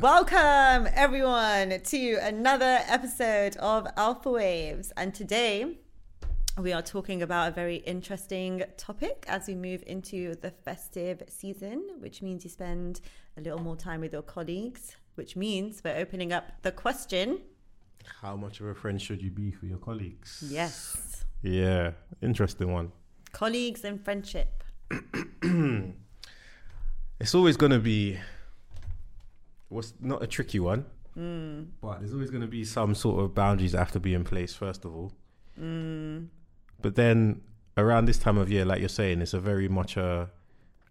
Welcome, everyone, to another episode of Alphawaves. And today we are talking about a very interesting topic as we move into the festive season, which means you spend a little more time with your colleagues, which means we're opening up the question How much of a friend should you be for your colleagues? yes, Yeah, interesting one. colleagues and friendship. It's always going to be what's not a tricky one, but there's always going to be some sort of boundaries that have to be in place first of all. But then around this time of year, like you're saying, it's a very much a,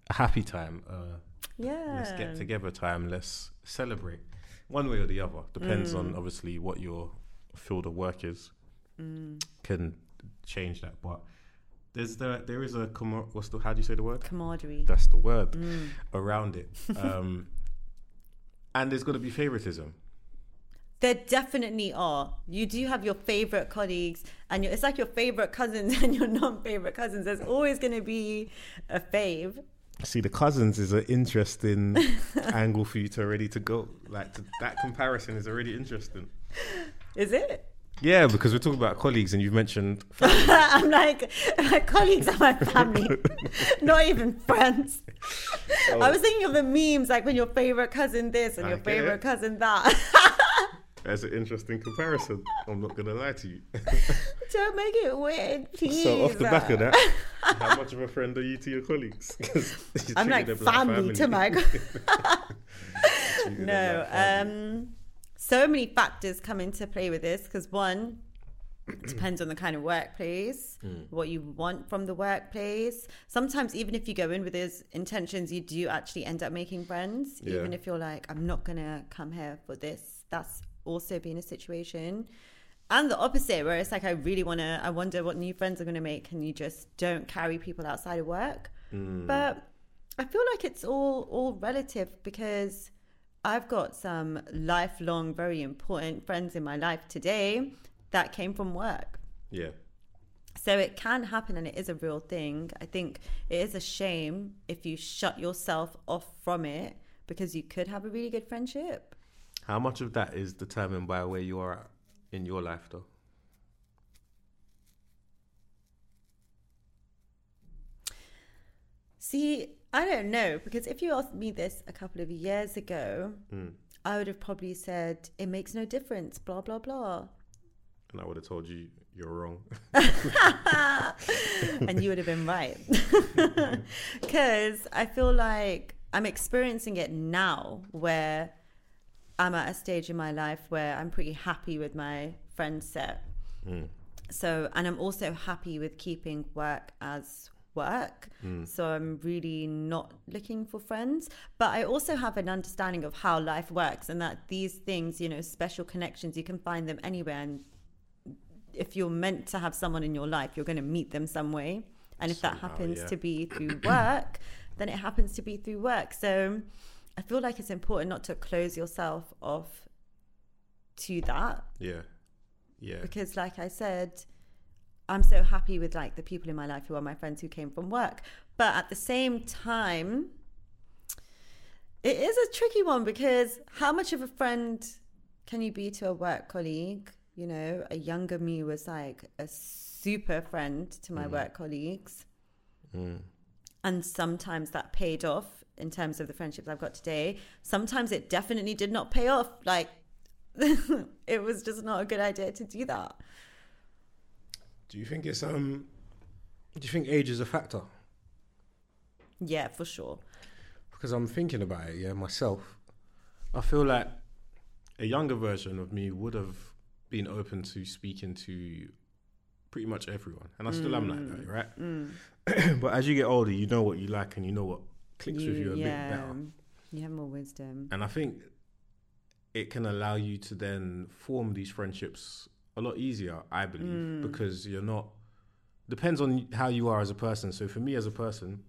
a happy time. Uh, Yeah. let's get together time. Let's celebrate, one way or the other. Depends on obviously what your field of work is. Can change that, but there's the there is a commo- what's the how do you say the word? Camaraderie. That's the word around it. Um, and there's going to be favoritism. There definitely are. You do have your favorite colleagues, and your, it's like your favorite cousins and your non-favorite cousins. There's always going to be a fave. See, the cousins is an interesting angle for you to already to go. Like to, that comparison is already interesting. Is it? Yeah, because we're talking about colleagues, and you've mentioned I'm like, my colleagues are my family, not even friends. I was thinking of the memes, like when your favorite cousin this and I your favorite it. cousin that. That's an interesting comparison. I'm not gonna lie to you. Don't make it weird, please. so off the back of that, how much of a friend are you to your colleagues? I'm like treating family, to my. No, like family. um, so many factors come into play with this because one, depends on the kind of workplace, Hmm. what you want from the workplace. Sometimes, even if you go in with those intentions, you do actually end up making friends. Yeah. Even if you're like, I'm not gonna come here for this. That's also been a situation. And the opposite, where it's like, I really wanna, I wonder what new friends I'm gonna make, and you just don't carry people outside of work. Hmm. But I feel like it's all all relative because I've got some lifelong, very important friends in my life today that came from work. yeah, So it can happen and it is a real thing. I think it is a shame if you shut yourself off from it because you could have a really good friendship. how much of that is determined by where you are in your life, though? See, I don't know because if you asked me this a couple of years ago, Hmm. I would have probably said it makes no difference, blah, blah, blah. And I would have told you you're wrong. and you would have been right. Because I feel like I'm experiencing it now where I'm at a stage in my life where I'm pretty happy with my friend set. So, and I'm also happy with keeping work as work. Mm. So I'm really not looking for friends. But I also have an understanding of how life works and that these things, you know, special connections, you can find them anywhere. And if you're meant to have someone in your life, you're going to meet them some way. And if that happens yeah. to be through work, then it happens to be through work. So I feel like it's important not to close yourself off to that yeah, yeah, because like I said, I'm so happy with like the people in my life who are my friends who came from work. But at the same time, it is a tricky one because how much of a friend can you be to a work colleague? You know, a younger me was like a super friend to my mm. work colleagues. Mm. And sometimes that paid off in terms of the friendships I've got today. Sometimes it definitely did not pay off. Like, it was just not a good idea to do that. Do you think it's um? Do you think age is a factor? Yeah, for sure. Because I'm thinking about it, yeah, myself. I feel like a younger version of me would have been open to speaking to pretty much everyone, and I still am like that, right? but as you get older, you know what you like and you know what clicks with you a bit better. You have more wisdom. And I think it can allow you to then form these friendships a lot easier, I believe, hmm. because you're not depends on how you are as a person. So for me as a person,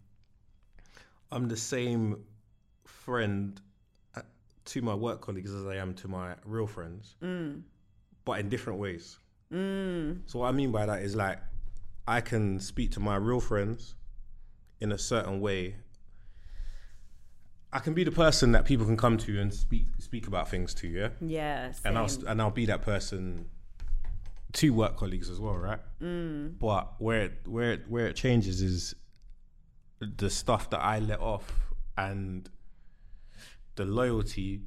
I'm the same friend uh, to my work colleagues as I am to my real friends, hmm. but in different ways. Hmm. So what I mean by that is like I can speak to my real friends in a certain way I can be the person that people can come to and speak speak about things to, yeah. Yeah. and I'll and I'll be that person to work colleagues as well, right? Mm. But where it, where it, where it changes is the stuff that I let off and the loyalty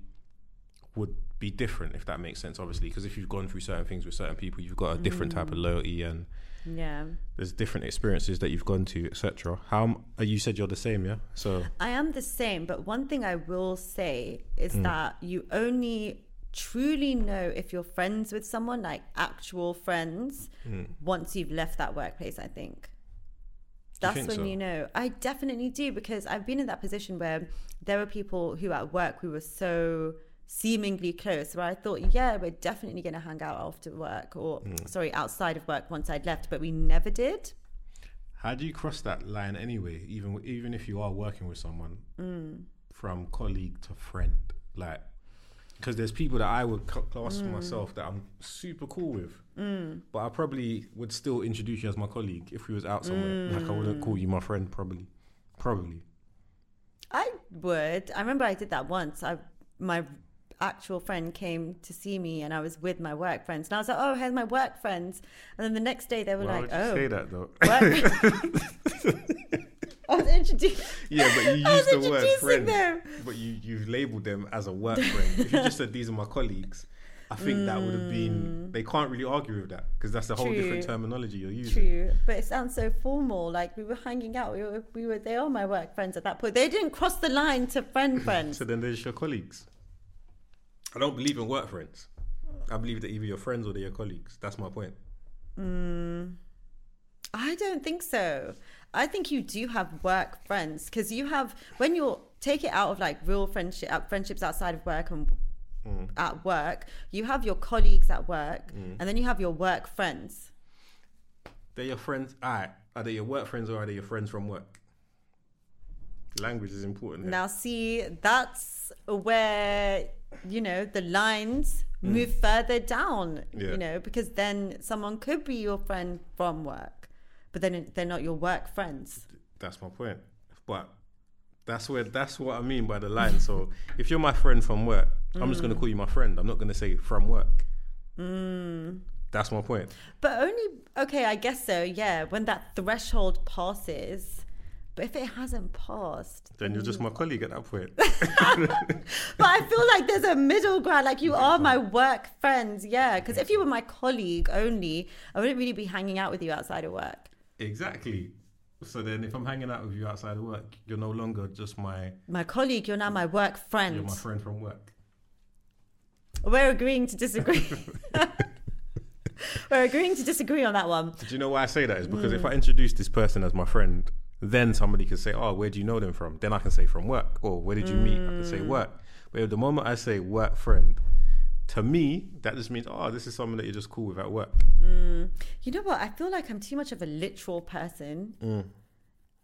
would be different if that makes sense. Obviously, because if you've gone through certain things with certain people, you've got a different type of Mm. loyalty and yeah. there's different experiences that you've gone to, etc. How uh, you said you're the same, yeah? So I am the same, but one thing I will say is Mm. that you only truly know if you're friends with someone, like actual friends, Mm. once you've left that workplace, I think. That's think when so? you know. I definitely do because I've been in that position where there were people who at work we were so seemingly close where I thought, yeah, we're definitely going to hang out after work or, Mm. sorry, outside of work once I'd left, but we never did. How do you cross that line anyway? Even even if you are working with someone, Mm. from colleague to friend, like because there's people that I would cl- class Mm. myself that I'm super cool with, but I probably would still introduce you as my colleague if we was out somewhere. Like I wouldn't call you my friend, probably, probably. I would. I remember I did that once. I my actual friend came to see me and I was with my work friends and I was like, "Oh, here's my work friends." And then the next day they were Why like, would you "Oh, say that though? work." I was introduced. yeah, but you I use was the word introducing friend, them. but you you've labelled them as a work friend. if you just said these are my colleagues. I think that would have been. They can't really argue with that because that's a whole different Mm. Terminology you're using. True, but it sounds so formal. Like we were hanging out. We were, we were. They are my work friends at that point. They didn't cross the line to friend friends. So then there's your colleagues. I don't believe in work friends. I believe that either your friends or they're your colleagues. That's my point. I don't think so. I think you do have work friends because you have when you're take it out of like real friendship, uh, friendships outside of work and mm. at work, you have your colleagues at work, mm. and then you have your work friends. They're your friends. Alright. Are they your work friends or are they your friends from work? Language is important. here. Now, see, that's where you know the lines mm. move further down. Yeah. You know, because then someone could be your friend from work, but then they're not your work friends. That's my point. But that's where that's what I mean by the line. So if you're my friend from work, I'm just gonna mm. call you my friend. I'm not gonna say from work. Mm. That's my point. But only okay, I guess so. Yeah, when that threshold passes. But if it hasn't passed, Then you're just my colleague at that point. but I feel like there's a middle ground. Like you are my work friends, yeah. Because if you were my colleague only, I wouldn't really be hanging out with you outside of work. Exactly. So then if I'm hanging out with you outside of work, you're no longer just my My colleague, you're now my work friend. you're my friend from work. We're agreeing to disagree. We're agreeing to disagree on that one. Do you know why I say that? Is because if hmm. I introduce this person as my friend, then somebody can say, "Oh, where do you know them from?" Then I can say from work, or "Where did you meet?" I can say hmm. work. But at the moment I say work friend, to me that just means, "Oh, this is someone that you're just cool with at work." You know what? I feel like I'm too much of a literal person. Mm.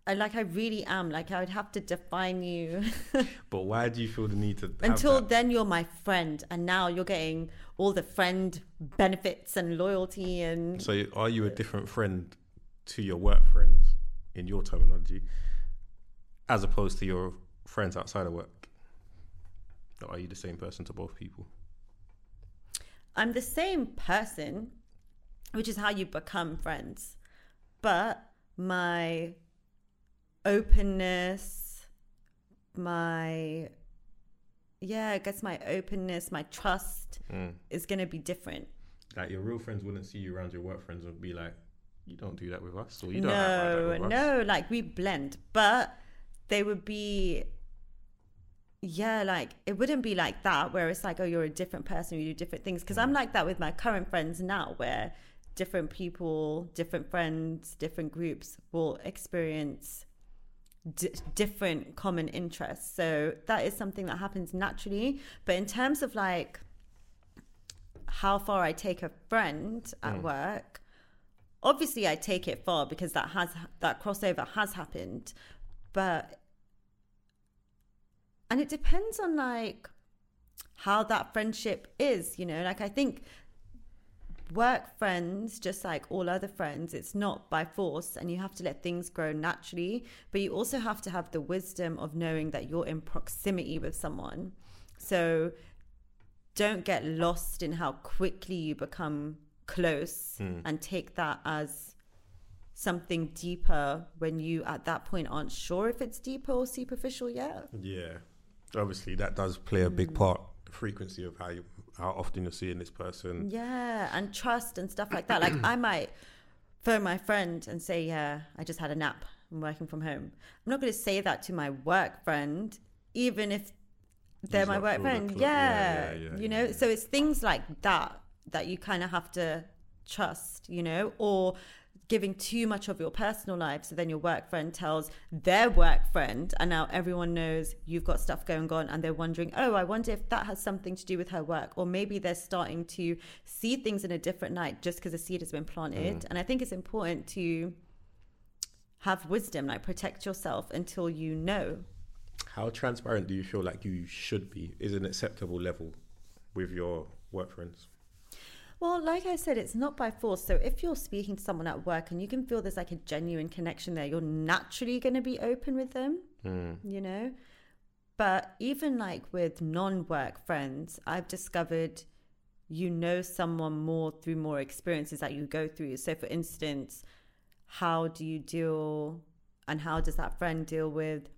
I like I really am. Like I would have to define you. But why do you feel the need to Until that? then, you're my friend, and now you're getting all the friend benefits and loyalty and So are you a different friend to your work friends in your terminology, as opposed to your friends outside of work? Or are you the same person to both people? I'm the same person, which is how you become friends. But my openness, my yeah, I guess my openness, my trust Mm. is gonna be different. Like your real friends wouldn't see you around your work friends and be like, "You don't do that with us," or "You don't act like that no, us." no, like we blend, but they would be yeah, like it wouldn't be like that where it's like, oh, you're a different person, you do different things. Because I'm mm. like that with my current friends now, where different people, different friends, different groups will experience d- different common interests. So that is something that happens naturally. But in terms of like how far I take a friend at mm. work, obviously I take it far because that has that crossover has happened, but and it depends on like how that friendship is, you know. Like I think work friends, just like all other friends, it's not by force and you have to let things grow naturally. But you also have to have the wisdom of knowing that you're in proximity with someone. So don't get lost in how quickly you become close Hmm. and take that as something deeper when you at that point aren't sure if it's deeper or superficial yet. Yeah, obviously that does play a Mm. big part. The frequency of how you, how often you're seeing this person. Yeah, and trust and stuff like that. Like I might phone my friend and say, "Yeah, I just had a nap. I'm working from home." I'm not going to say that to my work friend, even if they're Use my work friend. cl- yeah, yeah, yeah, you yeah, know. yeah. So it's things like that that you kind of have to trust, you know, or giving too much of your personal life so then your work friend tells their work friend and now everyone knows you've got stuff going on and they're wondering oh i wonder if that has something to do with her work or maybe they're starting to see things in a different light just because a seed has been planted mm. and i think it's important to have wisdom like protect yourself until you know How transparent do you feel like you should be? Is an acceptable level with your work friends? Well, like I said, it's not by force. So if you're speaking to someone at work and you can feel there's like a genuine connection there, you're naturally going to be open with them, hmm. you know? But even like with non work friends, I've discovered you know someone more through more experiences that you go through. So, for instance, how do you deal and how does that friend deal with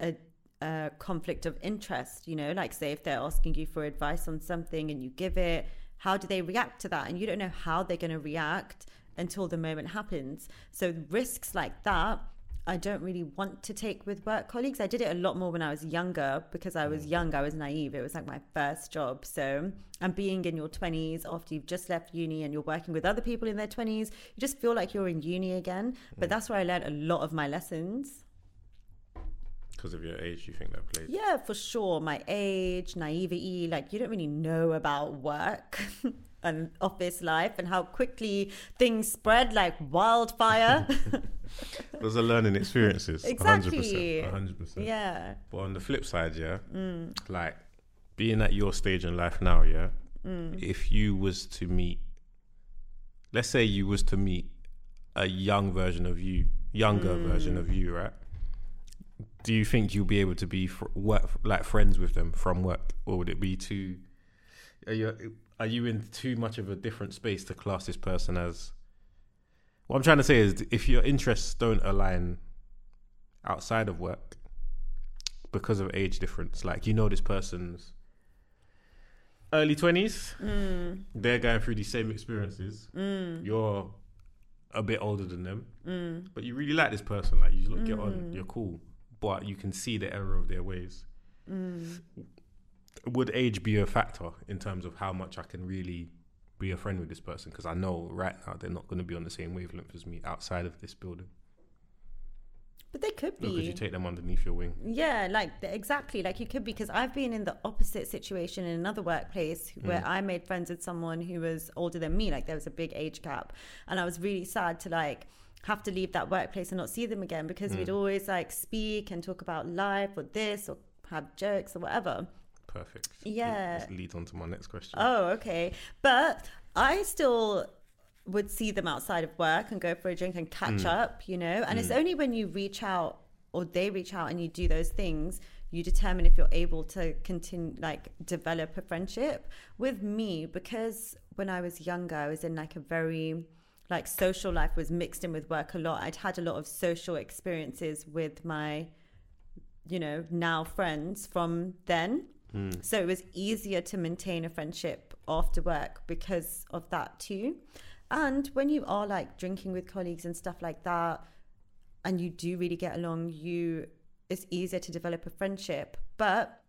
a, a conflict of interest? You know, like say if they're asking you for advice on something and you give it, how do they react to that? And you don't know how they're going to react until the moment happens. So, risks like that. I don't really want to take with work colleagues. I did it a lot more when I was younger because I was mm. young, I was naive. It was like my first job. So, and being in your 20s after you've just left uni and you're working with other people in their 20s, you just feel like you're in uni again. But mm. that's where I learned a lot of my lessons. Because of your age, you think that played? Yeah, for sure. My age, naivety, like you don't really know about work and office life and how quickly things spread like wildfire. Those are learning experiences. Exactly. 100%. 100%. yeah. But on the flip side, yeah, Mm. like being at your stage in life now, yeah, if you was to meet, let's say you was to meet a young version of you, younger Mm. version of you, right? Do you think you'll be able to be fr- work like friends with them from work, or would it be too? Are you are you in too much of a different space to class this person as? What I'm trying to say is, if your interests don't align outside of work because of age difference, like you know this person's early 20s, Mm. they're going through these same experiences. You're a bit older than them, Mm. but you really like this person. Like you look, get on, you're cool, but you can see the error of their ways. Mm. Would age be a factor in terms of how much I can really be a friend with this person? Because I know right now they're not going to be on the same wavelength as me outside of this building. But they could be. Because you take them underneath your wing. Yeah, like exactly, like you could because I've been in the opposite situation in another workplace where I made friends with someone who was older than me. Like there was a big age gap, and I was really sad to like have to leave that workplace and not see them again because we'd hmm. always like speak and talk about life or this or have jokes or whatever. Perfect. Yeah. This leads on to my next question. Oh, okay. But I still would see them outside of work and go for a drink and catch hmm. up, you know? And it's hmm. only when you reach out or they reach out and you do those things, you determine if you're able to continue, like, develop a friendship. With me, because when I was younger, I was in like a very, like, social life was mixed in with work a lot. I'd had a lot of social experiences with my, you know, now friends from then. Hmm. So it was easier to maintain a friendship after work because of that too. And when you are like drinking with colleagues and stuff like that, and you do really get along, you it's easier to develop a friendship. But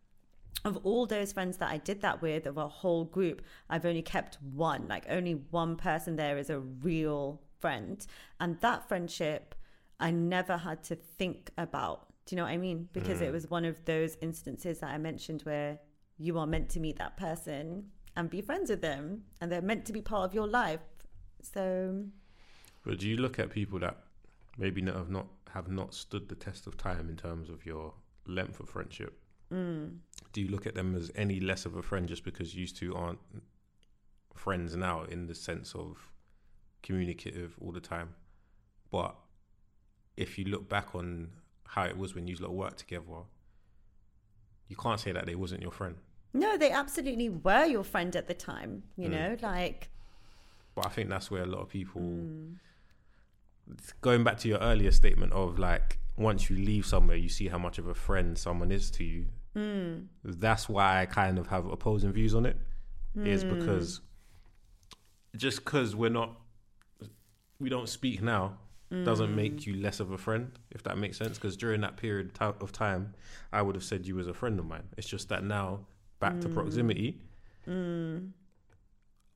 of all those friends that I did that with, of a whole group, I've only kept one. Like only one person there is a real friend. And that friendship I never had to think about. Do you know what I mean? Because it was one of those instances that I mentioned where you are meant to meet that person and be friends with them and they're meant to be part of your life. So But do you look at people that maybe not have not have not stood the test of time in terms of your length of friendship? mm, Do you look at them as any less of a friend just because you two aren't friends now in the sense of communicative all the time. But if you look back on how it was when you lot worked together, you can't say that they wasn't your friend. No, they absolutely were your friend at the time, you Mm. know, like But I think that's where a lot of people mm, going back to your earlier statement of like once you leave somewhere you see how much of a friend someone is to you. Mm, That's why I kind of have opposing views on it. Is mm. because just because we're not we don't speak now doesn't make you less of a friend if that makes sense because during that period of time i would have said you was a friend of mine it's just that now back to proximity Mm,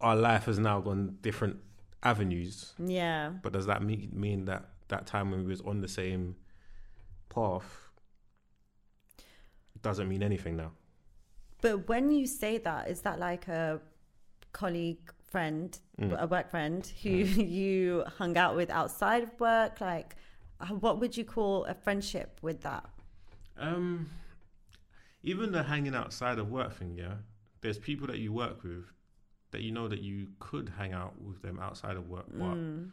our life has now gone different avenues yeah. but does that mean, mean that that time when we was on the same path doesn't mean anything now But when you say that, is that like a colleague friend, Mm. a work friend who you hung out with outside of work? Like, what would you call a friendship with that? Um, even the hanging outside of work thing, yeah. There's people that you work with that you know that you could hang out with them outside of work, but Mm.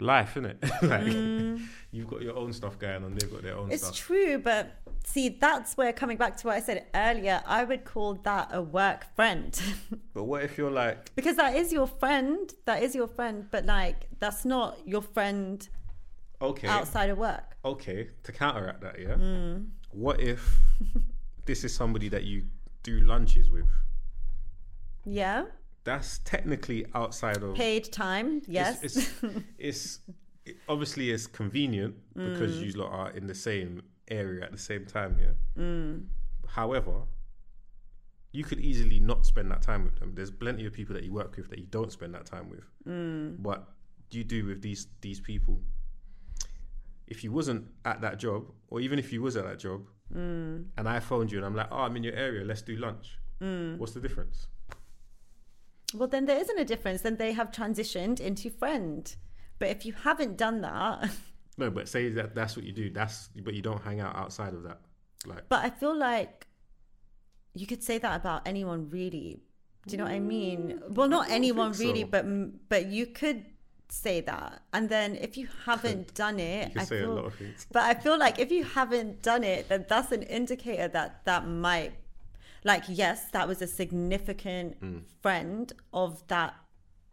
Life, innit? like Mm. you've got your own stuff going on, they've got their own It's stuff. true, but see, that's where coming back to what I said earlier, I would call that a work friend But what if you're like, because that is your friend. That is your friend, but like, that's not your friend okay, outside of work. okay, to counteract that, yeah. Mm. What if this is somebody that you do lunches with? Yeah. That's technically outside of Paid time. Yes. It's, it's, it's it- obviously it's convenient because Mm. you lot are in the same area at the same time, yeah. Mm. However, you could easily not spend that time with them. There's plenty of people that you work with that you don't spend that time with. Mm. What do you do with these these people? If you wasn't at that job, or even if you was at that job, Mm. and I phoned you and I'm like, "Oh, I'm in your area. Let's do lunch." Mm. What's the difference? Well, then there isn't a difference. Then they have transitioned into friend. But if you haven't done that, No, but say that that's what you do. That's but you don't hang out outside of that. Like, but I feel like you could say that about anyone, really. Do you know what I mean? Well, not anyone really, so. but but you could say that. And then if you haven't done it, I say feel, a lot of things. But I feel like if you haven't done it, then that's an indicator that that might, like, yes, that was a significant Mm. friend of that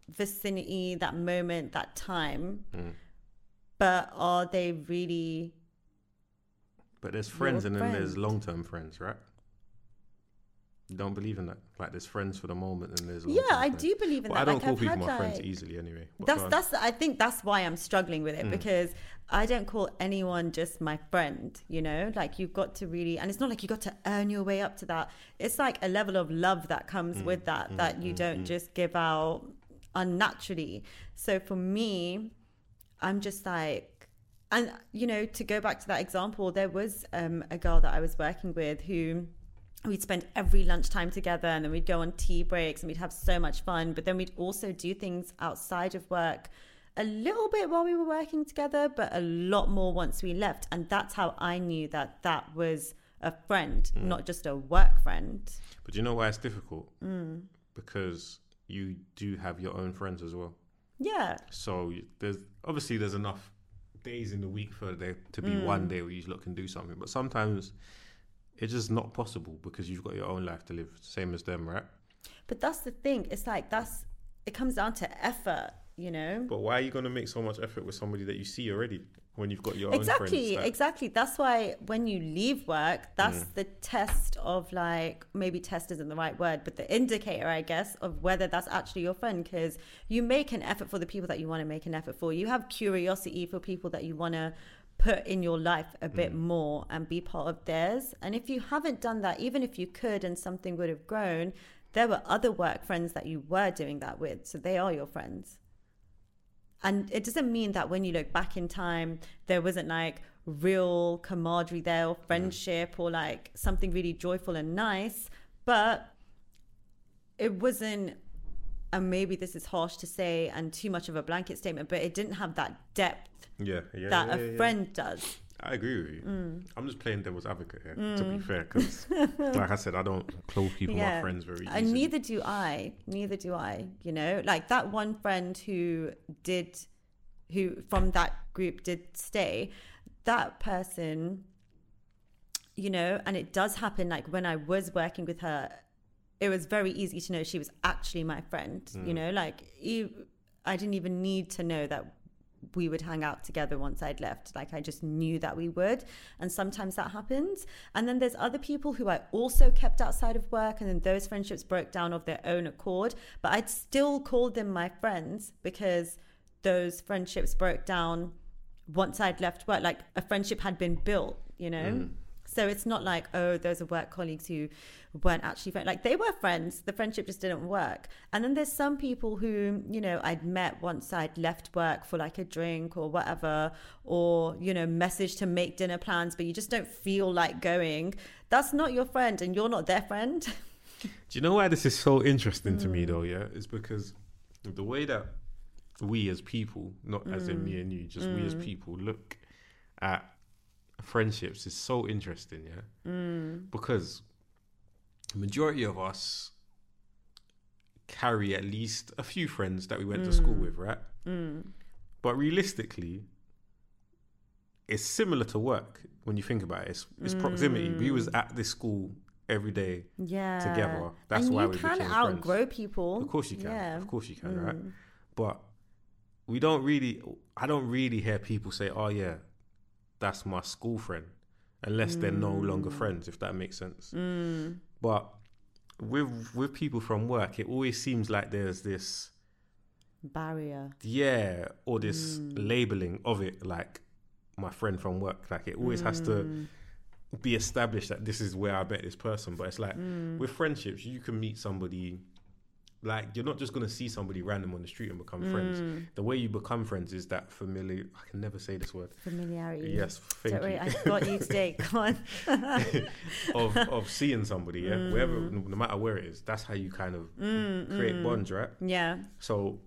vicinity, that moment, that time. Mm. But are they really? But there's friends and then there's long term friends, right? Don't believe in that? Like there's friends for the moment and there's Yeah, I friends. do believe in Well, I don't like, call I've people my friends easily anyway. That's that's. I think that's why I'm struggling with it Mm. because I don't call anyone just my friend. You know, like you've got to really, and it's not like you got to earn your way up to that. It's like a level of love that comes Mm, with that that you don't just give out unnaturally. So for me, I'm just like, and you know, to go back to that example, there was um, a girl that I was working with who we'd spend every lunchtime together and then we'd go on tea breaks and we'd have so much fun but then we'd also do things outside of work a little bit while we were working together but a lot more once we left and that's how i knew that that was a friend not just a work friend But you know why it's difficult? Mm. Because you do have your own friends as well. yeah So there's obviously there's enough days in the week for there to be Mm. one day where you look and do something. But sometimes it's just not possible because you've got your own life to live, same as them, right? but that's the thing it's like that's it comes down to effort you know But why are you going to make so much effort with somebody that you see already when you've got your own exactly friends? that- exactly that's why when you leave work that's Mm. the test of like maybe test isn't the right word but the indicator i guess of whether that's actually your friend because you make an effort for the people that you want to make an effort for you have curiosity for people that you want to put in your life a bit Mm. more and be part of theirs and if you haven't done that even if you could and something would have grown there were other work friends that you were doing that with so they are your friends and it doesn't mean that when you look back in time, there wasn't like real camaraderie there or friendship or like something really joyful and nice, but it wasn't. And maybe this is harsh to say and too much of a blanket statement, but it didn't have that depth yeah, yeah, that yeah, a yeah. friend does. I agree with you. Mm. I'm just playing devil's advocate here, to be fair, because like I said, I don't close people my friends very easily. And neither do I. Neither do I. You know, like that one friend who did, who from that group did stay, that person, you know, and it does happen. Like when I was working with her, it was very easy to know she was actually my friend. You mm. know, like I didn't even need to know that we would hang out together once I'd left. Like I just knew that we would. And sometimes that happens. And then there's other people who I also kept outside of work and then those friendships broke down of their own accord. But I'd still call them my friends because those friendships broke down once I'd left work. Like a friendship had been built, you know? Mm. So it's not like, oh, those are work colleagues who weren't actually friends. Like they were friends. The friendship just didn't work. And then there's some people who, you know, I'd met once I'd left work for like a drink or whatever, or, you know, message to make dinner plans, but you just don't feel like going. That's not your friend and you're not their friend. Do you know why this is so interesting to me mm. though? Yeah, is because the way that we as people, not as in me and you, just we as mm. people look at friendships is so interesting. Yeah, mm. because the majority of us carry at least a few friends that we went to school mm. with, right? Mm. But realistically, it's similar to work when you think about it. It's, it's proximity. We was at this school every day yeah. together. That's and why we can outgrow friends. people. Of course you can. Yeah. Of course you can, right? But we don't really. I don't really hear people say, "Oh yeah, that's my school friend," unless they're no longer mm. friends. If that makes sense. Mm. But with with people from work, it always seems like there's this Barrier. yeah, or this mm. labeling of it, like my friend from work. Like it always has to be established that this is where I met this person. But it's like with friendships, you can meet somebody. Like you're not just gonna see somebody random on the street and become friends. The way you become friends is that familiar. I can never say this word. Familiarity. Yes, thank Don't worry, you. I got you today. Come on. of of seeing somebody, yeah, Mm. wherever, no, matter where it is. That's how you kind of create bonds, right? Yeah. So,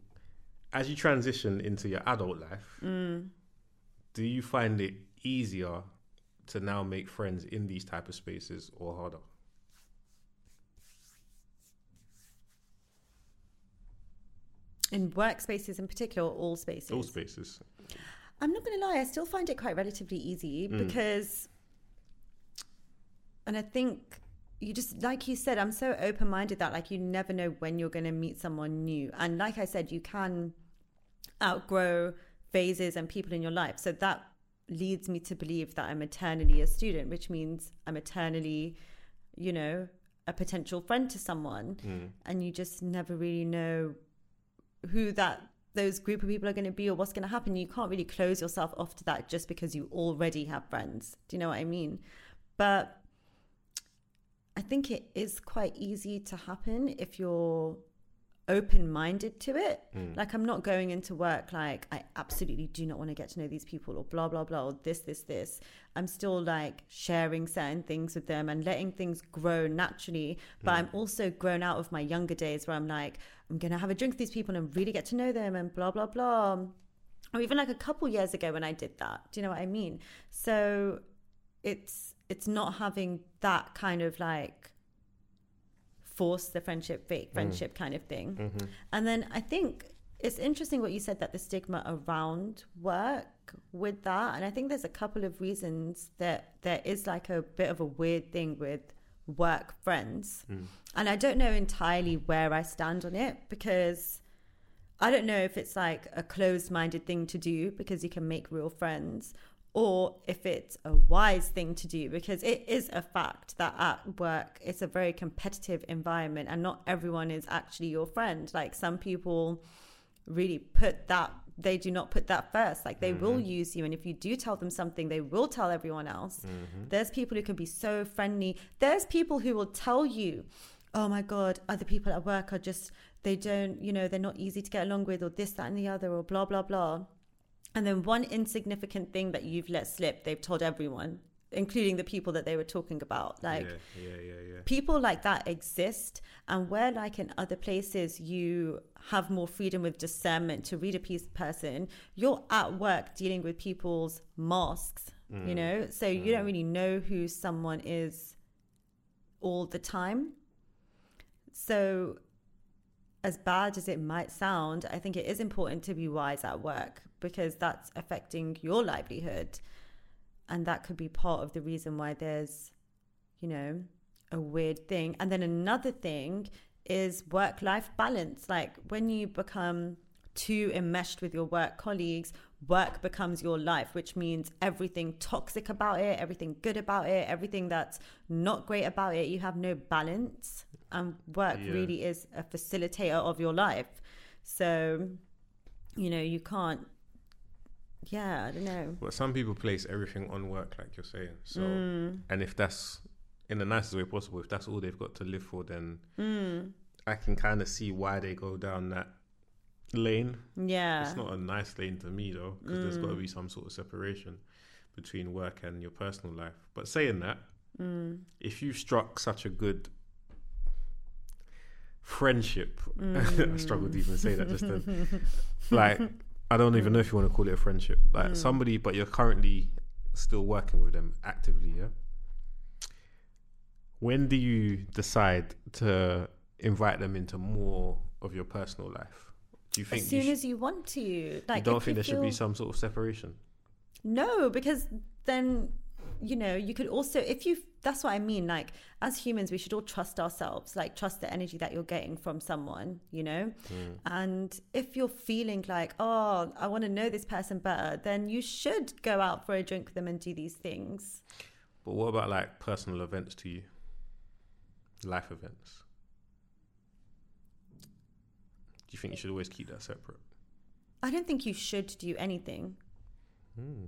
as you transition into your adult life, Mm. do you find it easier to now make friends in these type of spaces or harder? In workspaces in particular, or all spaces. All spaces. I'm not going to lie, I still find it quite relatively easy Mm. because, and I think you just, like you said, I'm so open minded that like you never know when you're going to meet someone new. And like I said, you can outgrow phases and people in your life. So that leads me to believe that I'm eternally a student, which means I'm eternally, you know, a potential friend to someone. Mm. And you just never really know who that those group of people are going to be or what's going to happen. You can't really close yourself off to that just because you already have friends. Do you know what I mean? But I think it is quite easy to happen if you're open minded to it. Hmm. Like, I'm not going into work like, I absolutely do not want to get to know these people or blah, blah, blah, or this, this, this. I'm still like sharing certain things with them and letting things grow naturally. But hmm. I'm also grown out of my younger days where I'm like, I'm going to have a drink with these people and really get to know them and blah, blah, blah. Or even like a couple years ago when I did that. Do you know what I mean? So it's it's not having that kind of like force the friendship fake mm. friendship kind of thing. Mm-hmm. And then I think it's interesting what you said that the stigma around work with that. And I think there's a couple of reasons that there is like a bit of a weird thing with work friends. Mm. And I don't know entirely where I stand on it because I don't know if it's like a closed minded thing to do because you can make real friends or if it's a wise thing to do because it is a fact that at work it's a very competitive environment and not everyone is actually your friend. Like some people really put that they do not put that first. Like they will mm-hmm. use you and if you do tell them something they will tell everyone else. Mm-hmm. There's people who can be so friendly. There's people who will tell you oh my god other people at work are just they don't you know they're not easy to get along with or this that and the other or blah blah blah and then one insignificant thing that you've let slip they've told everyone including the people that they were talking about like yeah, yeah, yeah, yeah. people like that exist and where like in other places you have more freedom with discernment to read a piece person you're at work dealing with people's masks you mm. know? So you don't mm. really know who someone is all the time. So, as bad as it might sound, I think it is important to be wise at work because that's affecting your livelihood. And that could be part of the reason why there's, you know, a weird thing. And then another thing is work life balance. Like when you become too enmeshed with your work colleagues, work becomes your life, which means everything toxic about it, everything good about it, everything that's not great about it, you have no balance. And work Yeah. really is a facilitator of your life. So, you know, you can't, yeah, I don't know. But some people place everything on work, like you're saying. So, Mm. and if that's in the nicest way possible, if that's all they've got to live for, then Mm. I can kind of see why they go down that lane. Yeah. It's not a nice lane to me though, because there's got to be some sort of separation between work and your personal life. But saying that, Mm. if you struck such a good friendship, Mm. I struggled to even say that just then. like, I don't even know if you want to call it a friendship. Like Mm. somebody, but you're currently still working with them actively, yeah. When do you decide to invite them into more of your personal life? Do you think As soon sh- as you want to. Like, you don't think there should be some sort of separation? No, because then you know you could also if you that's what I mean. Like as humans, we should all trust ourselves. Like trust the energy that you're getting from someone. You know, and if you're feeling like oh I want to know this person better, then you should go out for a drink with them and do these things. But what about like personal events to you? Life events? Do you think you should always keep that separate? I don't think you should do anything. Hmm.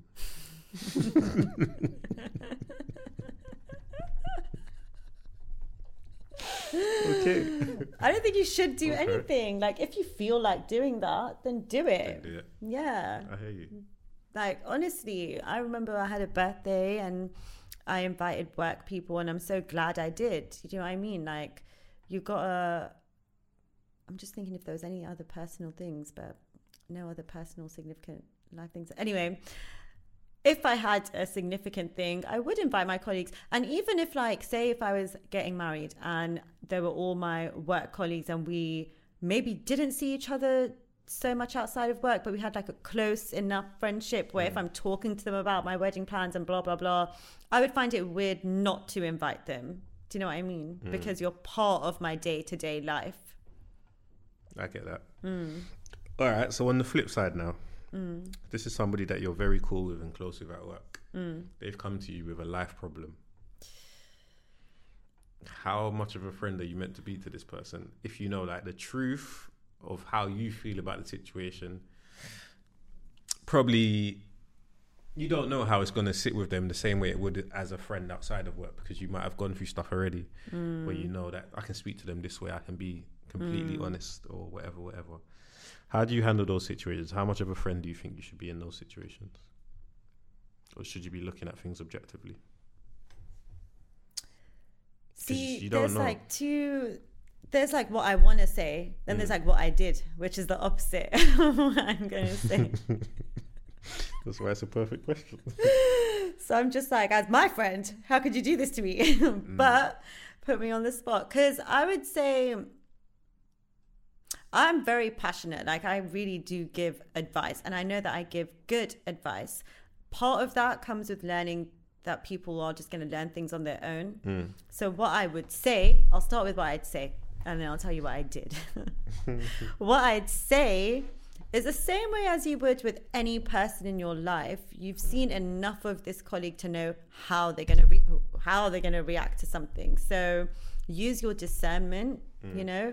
Okay. I don't think you should do Okay. anything. Like if you feel like doing that, then do it. do it. Yeah. I hear you. like honestly i remember i had a birthday and i invited work people and i'm so glad i did you know what i mean like you gotta i'm just thinking if there was any other personal things but no other personal significant life things anyway if i had a significant thing i would invite my colleagues and even if like say if i was getting married and there were all my work colleagues and we maybe didn't see each other so much outside of work, but we had like a close enough friendship where if mm. I'm talking to them about my wedding plans and blah, blah, blah, I would find it weird not to invite them. Do you know what I mean? Mm. Because you're part of my day to day life. I get that. Mm. All right. So on the flip side now, Mm. this is somebody that you're very cool with and close with at work. Mm. They've come to you with a life problem. How much of a friend are you meant to be to this person if you know like the truth of how you feel about the situation? Probably you don't know how it's going to sit with them the same way it would as a friend outside of work because you might have gone through stuff already where you mm. know that I can speak to them this way, I can be completely honest or whatever, whatever. How do you handle those situations? How much of a friend do you think you should be in those situations? Or should you be looking at things objectively? See, you don't there's know. like two. There's like what I want to say, then there's mm. like what I did, which is the opposite of what I'm going to say. That's why it's a perfect question. So I'm just like, as my friend, how could you do this to me? Mm. but put me on the spot. Because I would say I'm very passionate. Like, I really do give advice. And I know that I give good advice. Part of that comes with learning that people are just going to learn things on their own. Mm. So, what I would say, I'll start with what I'd say, and then I'll tell you what I did. what I'd say is the same way as you would with any person in your life. You've seen enough of this colleague to know how they're going to re- how they're going to react to something. So use your discernment, you mm. know.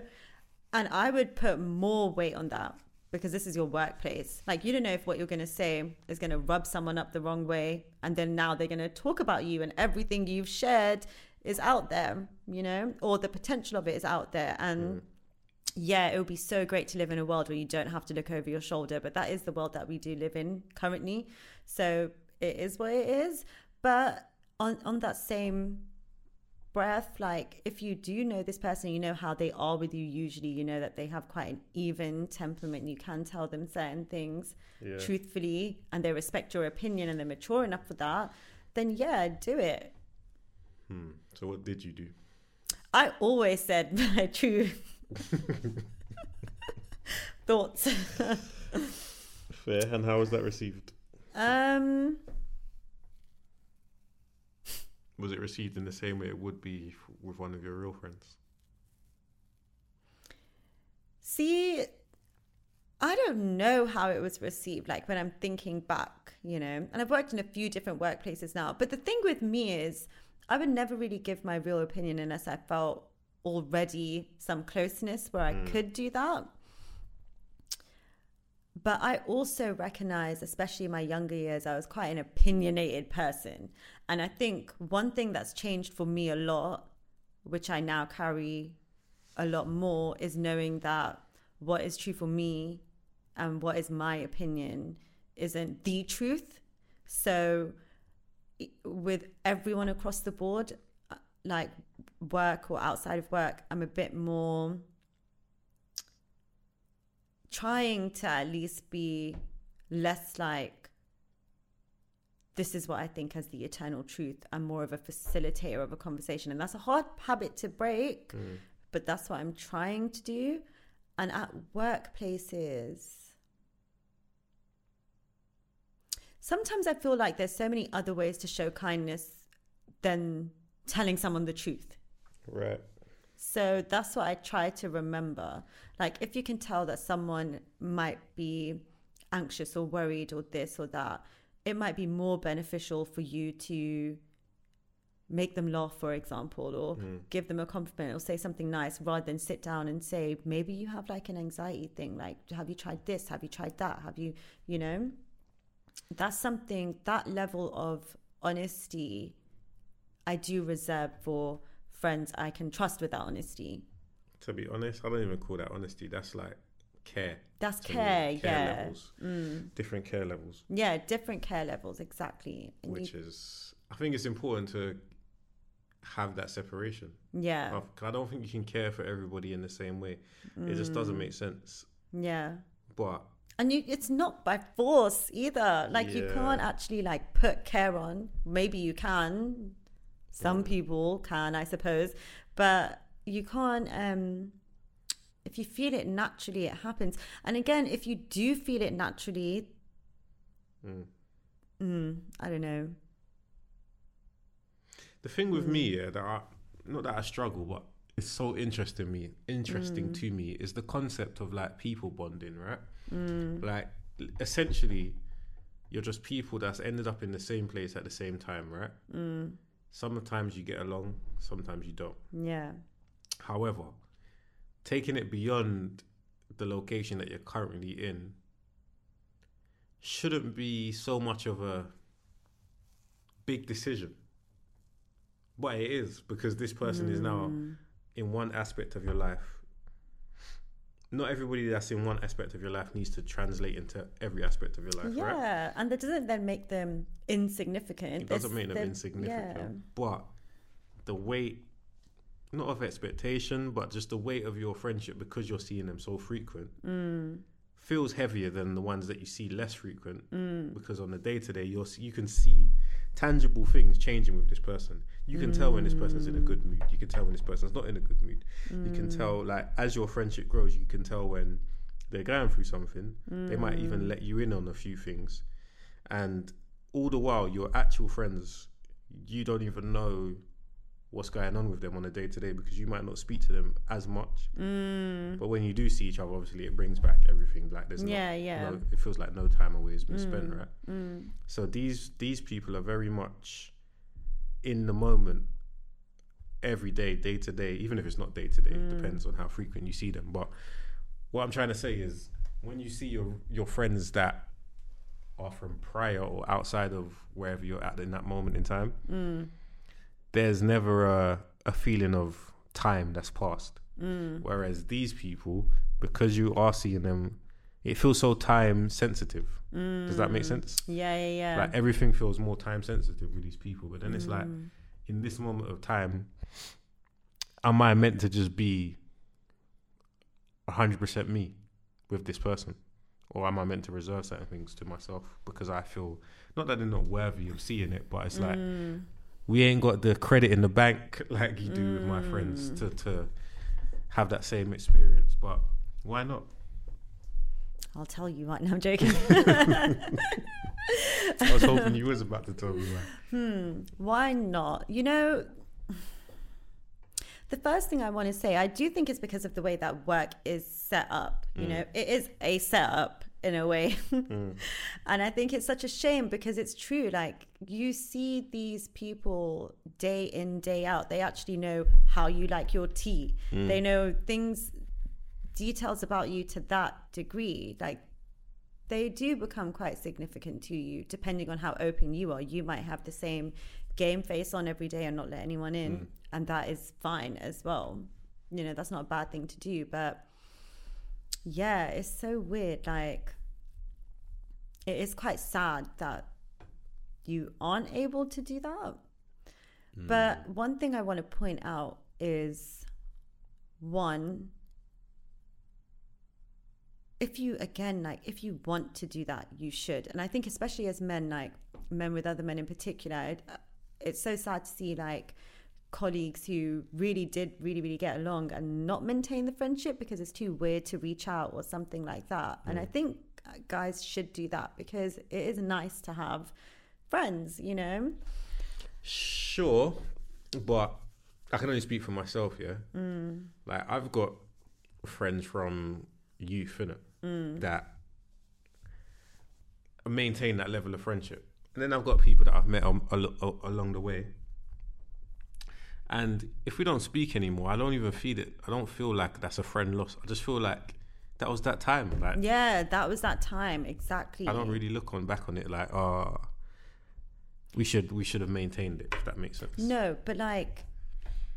And I would put more weight on that because this is your workplace. Like you don't know if what you're going to say is going to rub someone up the wrong way and then now they're going to talk about you and everything you've shared is out there, you know, or the potential of it is out there and mm. yeah, it would be so great to live in a world where you don't have to look over your shoulder, but that is the world that we do live in currently. So it is what it is. But on on that same breath. Like if you do know this person, you know how they are with you. Usually, you know that they have quite an even temperament. You can tell them certain things Yeah. truthfully, and they respect your opinion, and they're mature enough for that. Then yeah, do it. Hmm. So what did you do? I always said my true thoughts. Fair. And how was that received? Um, Was it received in the same way it would be f- with one of your real friends? see, I don't know how it was received. Like when I'm thinking back, you know, and I've worked in a few different workplaces now. But the thing with me is, I would never really give my real opinion unless I felt already some closeness where I mm. could do that. But I also recognize, especially in my younger years, I was quite an opinionated person. And I think one thing that's changed for me a lot, which I now carry a lot more, is knowing that what is true for me and what is my opinion isn't the truth. So, with everyone across the board, uh, like work or outside of work, I'm a bit more trying to at least be less like this is what I think as the eternal truth. I'm more of a facilitator of a conversation. And that's a hard habit to break, mm. but that's what I'm trying to do. And at workplaces, sometimes I feel like there's so many other ways to show kindness than telling someone the truth. Right. So that's what I try to remember. Like, if you can tell that someone might be anxious or worried or this or that, it might be more beneficial for you to make them laugh, for example, or hmm. give them a compliment or say something nice rather than sit down and say, maybe you have like an anxiety thing. Like, have you tried this? Have you tried that? Have you, you know? That's something, that level of honesty, I do reserve for friends I can trust with that honesty. To be honest, I don't even call that honesty. That's like care. That's me. care, yeah. levels. Different care levels. Yeah, different care levels, exactly. And Which you- is, I think it's important to have that separation. yeah, I don't think you can care for everybody in the same way. It just Mm. doesn't make sense. yeah. But And you, it's not by force either. Like you can't actually like put care on. Maybe you can. Some people can, I suppose, but you can't. um If you feel it naturally, it happens. And again, if you do feel it naturally, mm. mm, I don't know. the thing with me, yeah, that I, not that I struggle, but it's so interesting me, interesting to me, is the concept of like people bonding, right? Like essentially, you're just people that's ended up in the same place at the same time, right? Sometimes you get along, sometimes you don't. Yeah, However, taking it beyond the location that you're currently in shouldn't be so much of a big decision. But it is because this person is now mm. in one aspect of your life. Not everybody that's in one aspect of your life needs to translate into every aspect of your life, right? yeah, and that doesn't then make them insignificant. It doesn't It's- make them insignificant, yeah. but the weight, not of expectation, but just the weight of your friendship because you're seeing them so frequent, Mm. feels heavier than the ones that you see less frequent. Mm. Because on the day to day, you're you can see tangible things changing with this person. You can tell when this person's in a good mood. You can tell when this person's not in a good mood. You can Mm. tell like as your friendship grows, you can tell when they're going through something. They might Mm. even let you in on a few things, and all the while, your actual friends, you don't even know what's going on with them on a day to day because you might not speak to them as much. Mm. But when you do see each other, obviously it brings back everything. Like there's Yeah, no, yeah. no, it feels like no time away has been spent, Mm. right? Mm. So these these people are very much in the moment, every day, day to day. Even if it's not day to day, it depends on how frequent you see them. But what I'm trying to say is, when you see your your friends that are from prior or outside of wherever you're at in that moment in time, Mm. there's never a a feeling of time that's passed. Mm. Whereas these people, because you are seeing them, it feels so time sensitive. Does that make sense? Yeah, yeah, yeah. Like everything feels more time sensitive with these people, but then it's like Mm. in this moment of time, am I meant to just be hundred percent me with this person, or am I meant to reserve certain things to myself because I feel not that they're not worthy of seeing it, but it's like Mm. we ain't got the credit in the bank like you do with my friends Mm. to to have that same experience. But why not? I'll tell you right now. I'm joking. I was hoping you was about to tell me that. Hmm. Why not? You know, the first thing I want to say, I do think it's because of the way that work is set up. You mm. know, it is a setup in a way. Mm. and I think it's such a shame because it's true. Like, you see these people day in, day out. They actually know how you like your tea, mm. they know things, details about you to that degree. Like, they do become quite significant to you depending on how open you are. You might have the same game face on every day and not let anyone in, hmm. and that is fine as well. You know, that's not a bad thing to do, but yeah, it's so weird. Like, it is quite sad that you aren't able to do that. Hmm. But one thing I want to point out is one, if you again like if you want to do that you should and i think especially as men like men with other men in particular it's so sad to see like colleagues who really did really really get along and not maintain the friendship because it's too weird to reach out or something like that. And i mm. think uh, guys should do that because it is nice to have friends you know? Sure, but I can only speak for myself. Yeah, mm. like I've got friends from youth in it mm. that maintain that level of friendship, and then I've got people that I've met um, al- al- along the way. And if we don't speak anymore, I don't even feel it. I don't feel like that's a friend lost. I just feel like that was that time. Like yeah that was that time exactly I don't really look on back on it like, oh, we should we should have maintained it. If that makes sense. No, but like,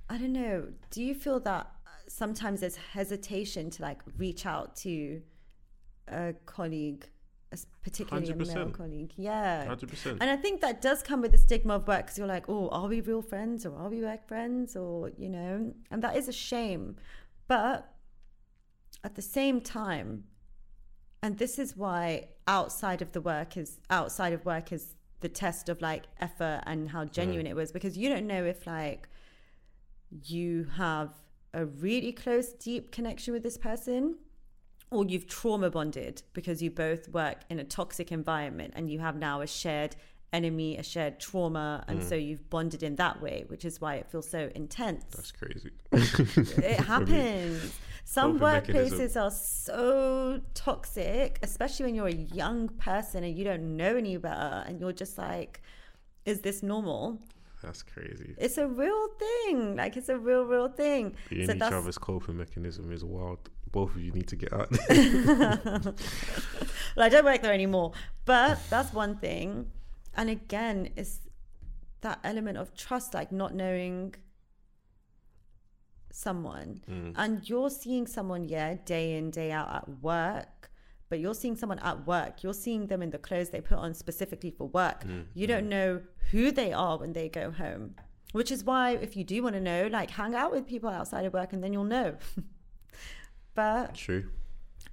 I don't know. Do you feel that sometimes there's hesitation to like reach out to a colleague, particularly a male colleague? Yeah. Hundred percent. And I think that does come with the stigma of work because you're like, oh, are we real friends or are we work friends or, you know, and that is a shame. But at the same time, and this is why outside of the work is outside of work is the test of like effort and how mm-hmm. genuine it was because you don't know if like you have a really close deep connection with this person or you've trauma bonded because you both work in a toxic environment and you have now a shared enemy a shared trauma and mm. so you've bonded in that way which is why it feels so intense That's crazy. it happens. Some workplaces are so toxic, especially when you're a young person and you don't know any better, and you're just like, "Is this normal?" That's crazy. It's a real thing. Like it's a real, real thing. Being so each that's other's coping mechanism is wild. Both of you need to get out. well, I don't work there anymore, but that's one thing. And again, it's that element of trust, like not knowing someone, mm. and you're seeing someone, yeah, day in day out at work. But you're seeing someone at work. You're seeing them in the clothes they put on specifically for work. Mm, you don't mm. know who they are when they go home, which is why if you do want to know, like hang out with people outside of work, and then you'll know. but True.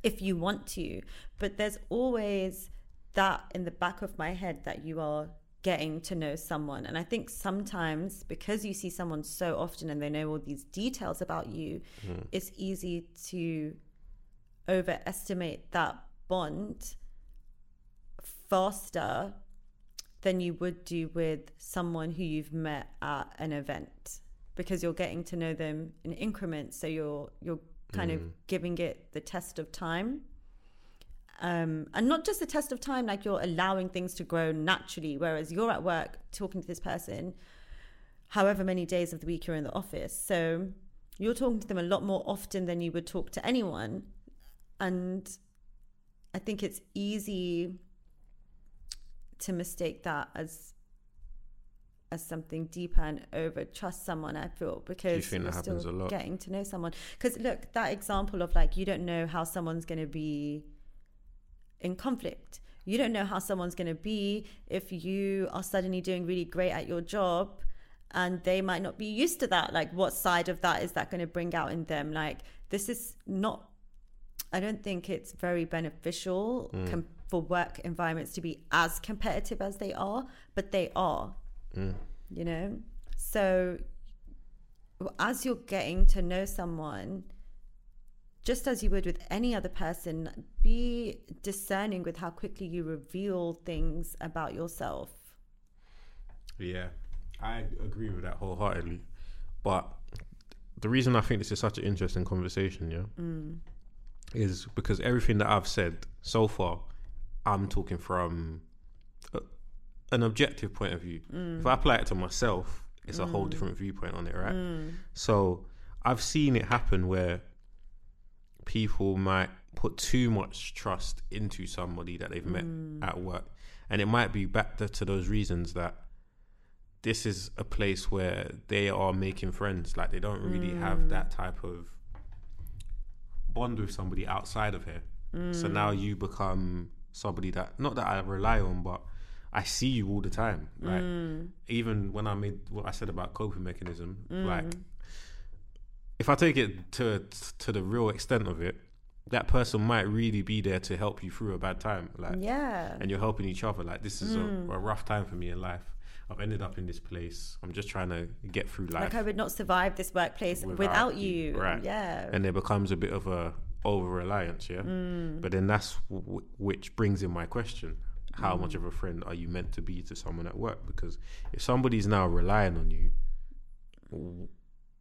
if you want to. But there's always that in the back of my head that you are getting to know someone. And I think sometimes because you see someone so often and they know all these details about you, hmm. it's easy to overestimate that bond faster than you would do with someone who you've met at an event because you're getting to know them in increments so you're you're kind of giving it the test of time. Um, and not just the test of time like you're allowing things to grow naturally whereas you're at work talking to this person however many days of the week you're in the office. So you're talking to them a lot more often than you would talk to anyone. And i think it's easy to mistake that as as something deeper and over trust someone i feel because that happens still getting to know someone. Because look that example of like you don't know how someone's going to be in conflict. You don't know how someone's going to be if you are suddenly doing really great at your job and they might not be used to that. Like, what side of that is that going to bring out in them? Like, this is not, I don't think it's very beneficial mm. com- for work environments to be as competitive as they are, but they are, you know? So, as you're getting to know someone, just as you would with any other person, be discerning with how quickly you reveal things about yourself. Yeah, I agree with that wholeheartedly. But the reason I think this is such an interesting conversation, yeah, mm. is because everything that I've said so far, I'm talking from an objective point of view. If I apply it to myself, it's a whole mm. different viewpoint on it, right? Mm. So I've seen it happen where people might put too much trust into somebody that they've met mm. at work. And it might be back to, to those reasons that this is a place where they are making friends. Like they don't really have that type of bond with somebody outside of here. So now you become somebody that not that I rely on, but I see you all the time. Like mm. even when I made what I said about coping mechanism, mm. like if I take it to to the real extent of it, that person might really be there to help you through a bad time. Like Yeah. and you're helping each other. Like this is a, mm. a rough time for me in life. I've ended up in this place. I'm just trying to get through life. Like I would not survive this workplace without, Without you. you, right. Yeah. and there becomes a bit of a over reliance, yeah. Mm. But then that's w- which brings in my question: How much of mm. a friend are you meant to be to someone at work? Because if somebody's now relying on you,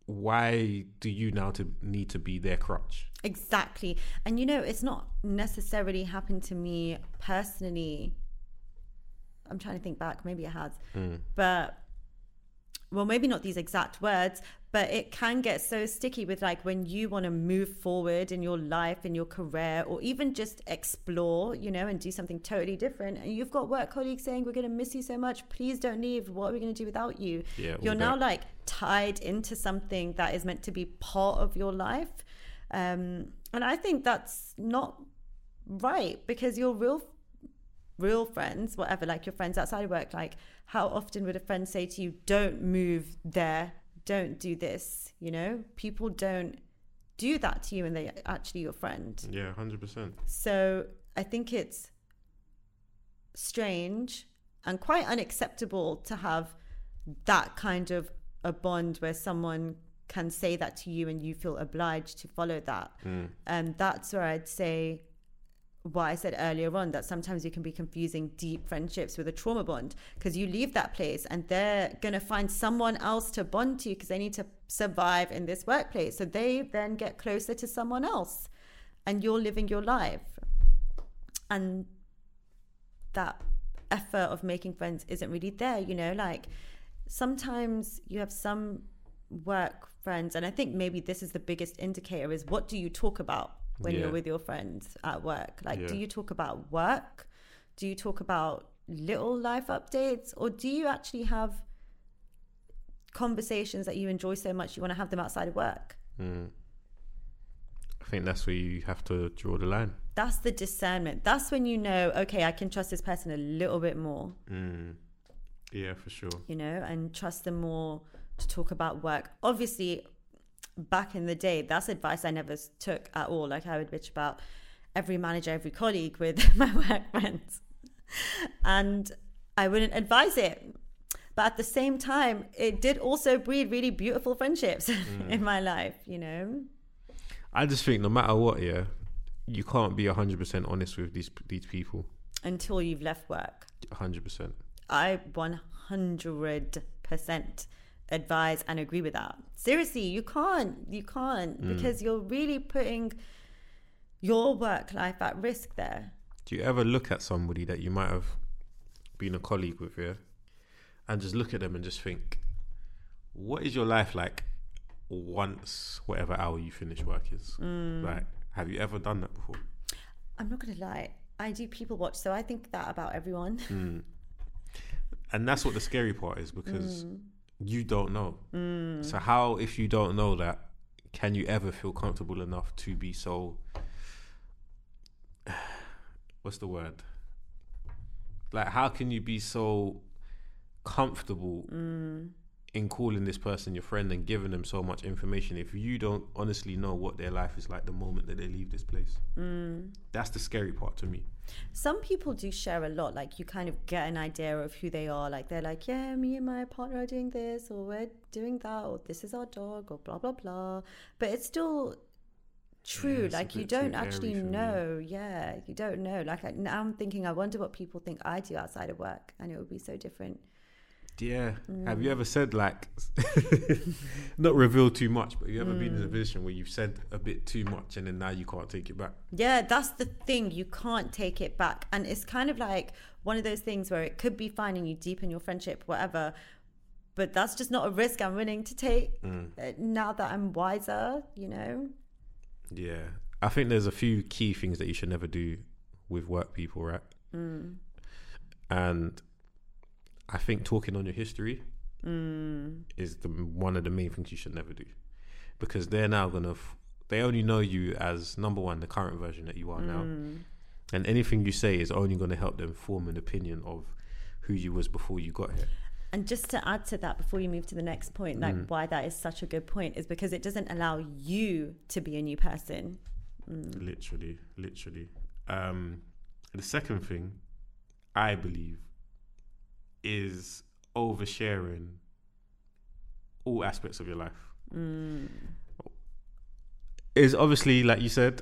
why do you now to need to be their crutch? Exactly. And you know, it's not necessarily happened to me personally. I'm trying to think back, maybe it has. Hmm. But well, maybe not these exact words, but it can get so sticky with like when you want to move forward in your life, in your career, or even just explore, you know, and do something totally different. And you've got work colleagues saying, We're going to miss you so much. Please don't leave. What are we going to do without you? Yeah, You're now like tied into something that is meant to be part of your life. Um, and I think that's not right because your real real friends, whatever, like your friends outside of work, like how often would a friend say to you, Don't move there, don't do this, you know? People don't do that to you and they're actually your friend. Yeah, hundred percent. So I think it's strange and quite unacceptable to have that kind of a bond where someone can say that to you and you feel obliged to follow that. And that's where I'd say what I said earlier on that sometimes you can be confusing deep friendships with a trauma bond because you leave that place and they're going to find someone else to bond to because they need to survive in this workplace. So they then get closer to someone else and you're living your life. And that effort of making friends isn't really there, you know, like sometimes you have some work friends and I think maybe this is the biggest indicator is what do you talk about when Yeah. you're with your friends at work? Like do you talk about work? Do you talk about little life updates or do you actually have conversations that you enjoy so much you want to have them outside of work? Mm. I think that's where you have to draw the line. That's the discernment. That's when you know, okay, I can trust this person a little bit more. Mm. Yeah, for sure. you know, and trust them more to talk about work. Obviously, back in the day, that's advice I never took at all. Like I would bitch about every manager, every colleague with my work friends, and I wouldn't advise it. But at the same time, it did also breed really beautiful friendships mm. in my life, you know. I just think no matter what, yeah, you can't be hundred percent honest with these these people. Until you've left work, hundred percent. I 100% advise and agree with that. Seriously, you can't. You can't hmm. because you're really putting your work life at risk there. Do you ever look at somebody that you might have been a colleague with, yeah, and just look at them and just think, what is your life like once whatever hour you finish work is? Hmm. Like, have you ever done that before? I'm not going to lie. I do people watch, so I think that about everyone. Hmm. And that's what the scary part is because you don't know. So how, if you don't know that, can you ever feel comfortable enough to be so? What's the word? Like, how can you be so comfortable in calling this person your friend and giving them so much information if you don't honestly know what their life is like the moment that they leave this place? Mm. That's the scary part to me. Some people do share a lot. Like you kind of get an idea of who they are. Like they're like, yeah, me and my partner are doing this, or we're doing that, or this is our dog, or blah blah blah. But it's still true. Yeah, it's like you don't actually for me. know. Yeah, you don't know. Like I, now I'm thinking, I wonder what people think I do outside of work, and it would be so different. Yeah. Have Mm. you ever said like not reveal too much, but you ever been in Mm. a position where you've said a bit too much and then now you can't take it back? Yeah, that's the thing. You can't take it back. And it's kind of like one of those things where it could be fine and you deepen your friendship, whatever. But that's just not a risk I'm willing to take Mm. uh, now that I'm wiser, you know? Yeah. I think there's a few key things that you should never do with work people, right? Mm. And I think talking on your history Mm. is the one of the main things you should never do because they're now gonna f- they only know you as number one the current version that you are now Mm. and anything you say is only going to help them form an opinion of who you was before you got here And just to add to that, before you move to the next point, like Mm. why that is such a good point is because it doesn't allow you to be a new person. Mm. literally literally um the second thing i believe is oversharing all aspects of your life Mm. is obviously like you said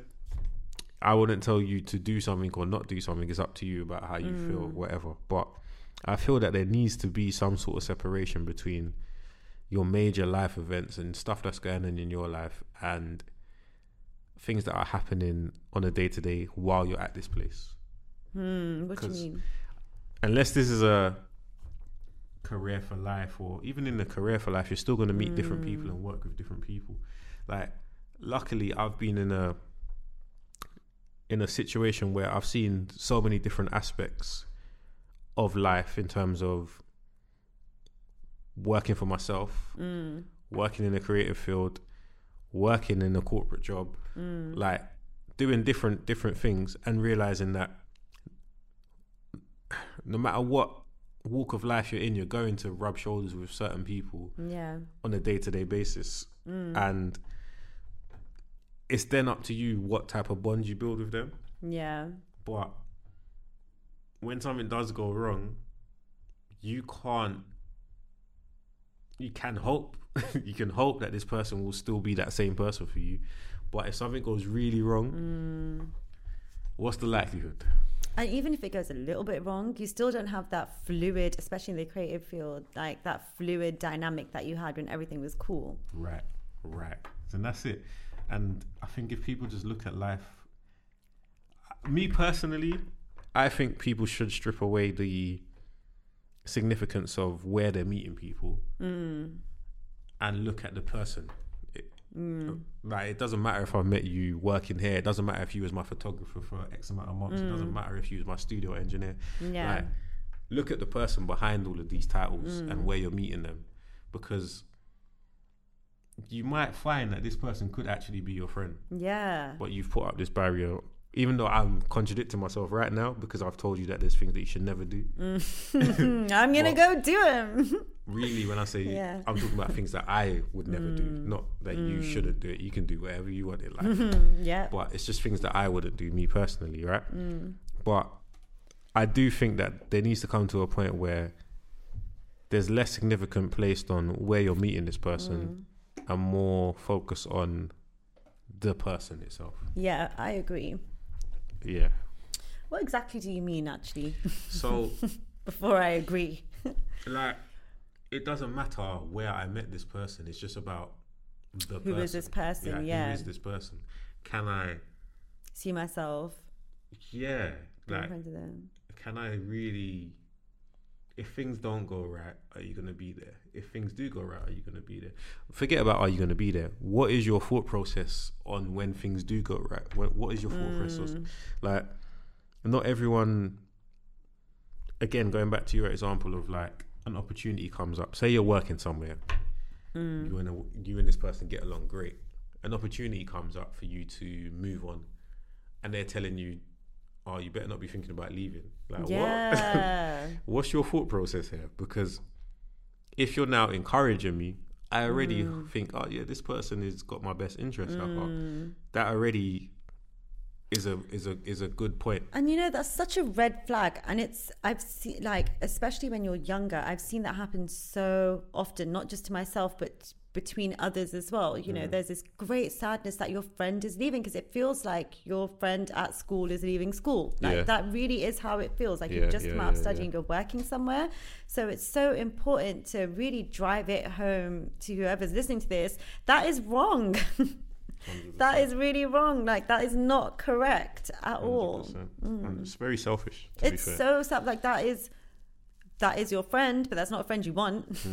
i wouldn't tell you to do something or not do something it's up to you about how you feel Mm. whatever but i feel that there needs to be some sort of separation between your major life events and stuff that's going on in your life and things that are happening on a day-to-day while you're at this place Hmm. What do you mean? unless this is a career for life or even in the career for life you're still going to meet different people Mm. and work with different people like luckily i've been in a in a situation where i've seen so many different aspects of life in terms of working for myself Mm. working in a creative field working in a corporate job Mm. like doing different different things and realizing that no matter what walk of life you're in you're going to rub shoulders with certain people Yeah. on a day-to-day basis Mm. and it's then up to you what type of bond you build with them Yeah. but when something does go wrong you can't you can hope you can hope that this person will still be that same person for you but if something goes really wrong Mm. what's the likelihood And even if it goes a little bit wrong, you still don't have that fluid, especially in the creative field, like that fluid dynamic that you had when everything was cool. right right and that's it and i think if people just look at life me personally i think people should strip away the significance of where they're meeting people Mm. and look at the person Mm. Like it doesn't matter if I met you working here. It doesn't matter if you was my photographer for X amount of months. It doesn't Mm. matter if you was my studio engineer. Yeah. Like, look at the person behind all of these titles Mm. and where you're meeting them, because you might find that this person could actually be your friend, yeah. but you've put up this barrier. Even though I'm contradicting myself right now because I've told you that there's things that you should never do. Mm. I'm gonna Well- go do them. Really, when I say Yeah. I'm talking about things that I would never do, Mm. not that you Mm. shouldn't do it. You can do whatever you want in life. yeah. but it's just things that I wouldn't do me personally, right? Mm. But I do think that there needs to come to a point where there's less significant placed on where you're meeting this person Mm. and more focus on the person itself. Yeah, I agree. Yeah. What exactly do you mean, actually? So Before I agree. like it doesn't matter where I met this person, it's just about the Who person. is this person? Yeah, Yeah. who is this person? Can I See myself. yeah, like friends with them. can I really if things don't go right, are you gonna be there? If things do go right, are you gonna be there? Forget about are you gonna be there. What is your thought process on when things do go right? What, what is your thought process? Mm. Like, not everyone. Again, going back to your example of like an opportunity comes up. Say you're working somewhere, Mm. you and a, you and this person get along great. An opportunity comes up for you to move on, and they're telling you, "Oh, you better not be thinking about leaving." Like what? What's your thought process here? Because if you're now encouraging me, I already think, oh yeah, this person has got my best interest at heart. That already is a is a is a good point. And you know that's such a red flag, and it's I've seen like especially when you're younger, I've seen that happen so often, not just to myself but between others as well. You Mm. know, there's this great sadness that your friend is leaving because it feels like your friend at school is leaving school. Like Yeah. that really is how it feels. Like Yeah, you've just yeah, come out of studying, you're working somewhere. So it's so important to really drive it home to whoever's listening to this. That is wrong. that is really wrong. Like that is not correct at all. 100%. It's very selfish. To It's be fair. so sad. Like that is that is your friend, but that's not a friend you want.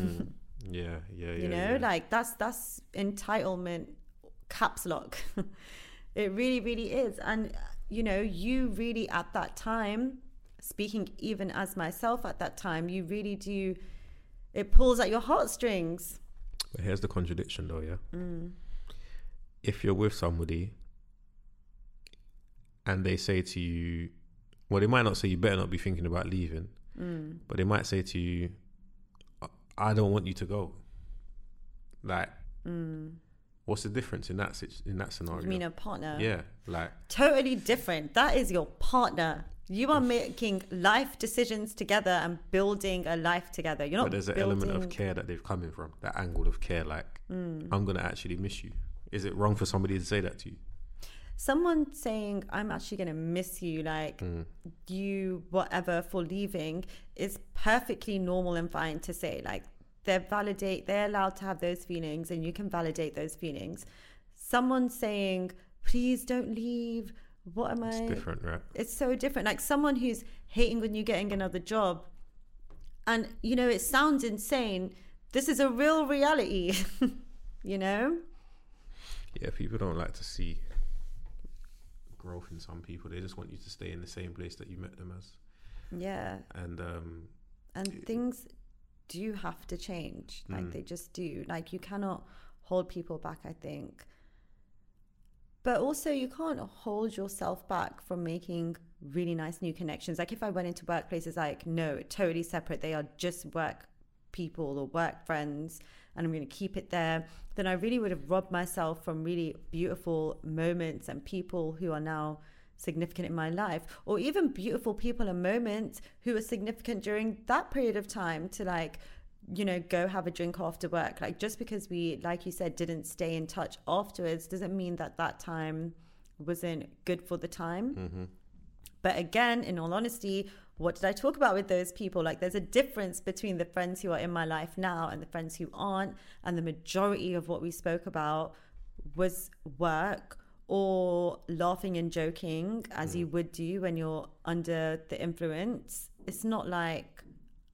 yeah, yeah, yeah. you know, yeah. like that's that's entitlement caps lock. it really, really is. And you know, you really at that time, speaking even as myself at that time, you really do. It pulls at your heartstrings. But here's the contradiction, though. Yeah. Mm. If you're with somebody and they say to you, well, they might not say you better not be thinking about leaving, Mm. but they might say to you, "I- don't want you to go. Like, what's the difference in that in that scenario? Mm. You mean a partner? yeah, like totally different. That is your partner. You are making life decisions together and building a life together. You're not but there's an building... element of care that they've come in from that angle of care. Like, Mm. I'm gonna actually miss you. Is it wrong for somebody to say that to you? Someone saying, I'm actually going to miss you, like mm. you, whatever, for leaving is perfectly normal and fine to say. Like, they're validate, they're allowed to have those feelings and you can validate those feelings. Someone saying, please don't leave. What am It's I? different, right? it's so different. Like someone who's hating when you're getting another job, and you know it sounds insane. This is a real reality, you know. Yeah, people don't like to see growth in some people. They just want you to stay in the same place that you met them as. Yeah, And um, and things do have to change. Like Mm. they just do. Like you cannot hold people back. I think. But also, you can't hold yourself back from making really nice new connections. Like, if I went into workplaces, like, no, totally separate, they are just work people or work friends, and I'm going to keep it there, then I really would have robbed myself from really beautiful moments and people who are now significant in my life, or even beautiful people and moments who are significant during that period of time to like you know, go have a drink after work. Like, just because we, like you said, didn't stay in touch afterwards doesn't mean that that time wasn't good for the time. Mm-hmm. But again, in all honesty, what did I talk about with those people? Like, there's a difference between the friends who are in my life now and the friends who aren't. And the majority of what we spoke about was work or laughing and joking, as you mm. would do when you're under the influence. It's not like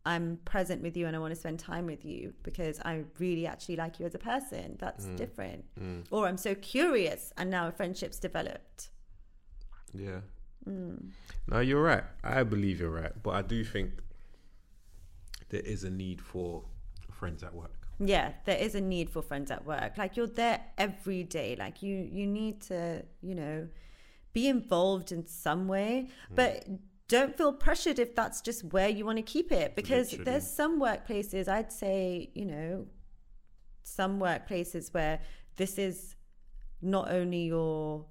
I'm present with you and I want to spend time with you because I really actually like you as a person. That's mm. different. Mm. Or I'm so curious and now a friendship's developed. yeah. Mm. No, you're right. I believe you're right, but I do think there is a need for friends at work. Yeah, there is a need for friends at work. Like you're there every day. Like you you need to, you know, be involved in some way, mm. but don't feel pressured if that's just where you want to keep it because Literally. there's some workplaces I'd say, you know, some workplaces where this is not only your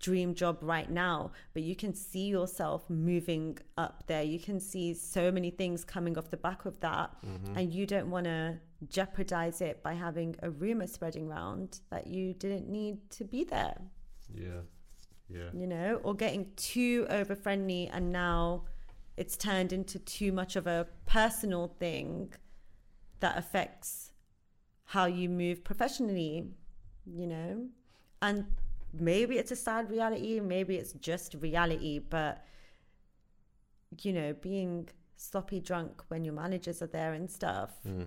dream job right now, but you can see yourself moving up there. You can see so many things coming off the back of that, mm-hmm. and you don't want to jeopardize it by having a rumor spreading around that you didn't need to be there, Yeah. Yeah. you know, or getting too over friendly, and now it's turned into too much of a personal thing that affects how you move professionally, you know, and maybe it's a sad reality, maybe it's just reality, but you know, being sloppy drunk when your managers are there and stuff mm.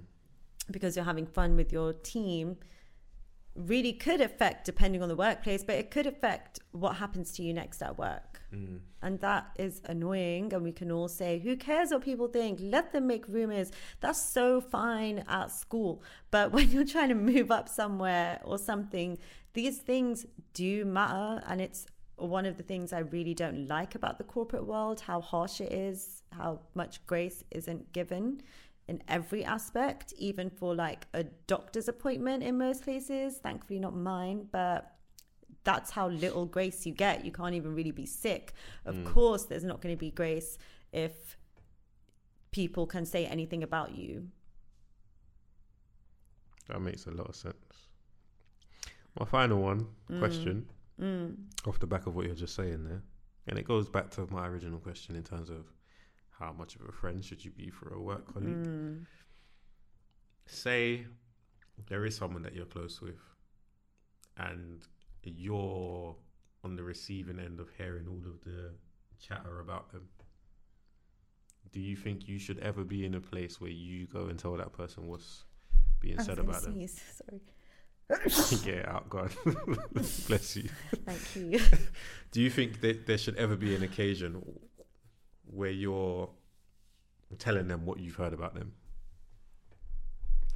because you're having fun with your team really could affect depending on the workplace but it could affect what happens to you next at work. Mm. And that is annoying and we can all say who cares what people think? Let them make rumors. That's so fine at school but when you're trying to move up somewhere or something these things do matter and it's one of the things i really don't like about the corporate world how harsh it is how much grace isn't given in every aspect, even for like a doctor's appointment in most places. Thankfully, not mine, but that's how little grace you get. You can't even really be sick. Of mm. course, there's not going to be grace if people can say anything about you. That makes a lot of sense. My final one mm. question mm. off the back of what you're just saying there, and it goes back to my original question in terms of how much of a friend should you be for a work colleague? Mm. Say there is someone that you're close with, and you're on the receiving end of hearing all of the chatter about them. Do you think you should ever be in a place where you go and tell that person what's being said about sneeze. them? Sorry. Get out, God. Bless you. Thank you. Do you think that there should ever be an occasion where you're telling them what you've heard about them?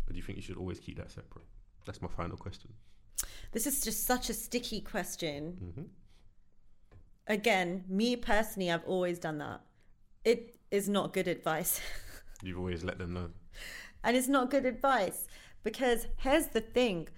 Or do you think you should always keep that separate? That's my final question. This is just such a sticky question. Mm-hmm. Again, me personally, I've always done that. It is not good advice. You've always let them know. And it's not good advice because here's the thing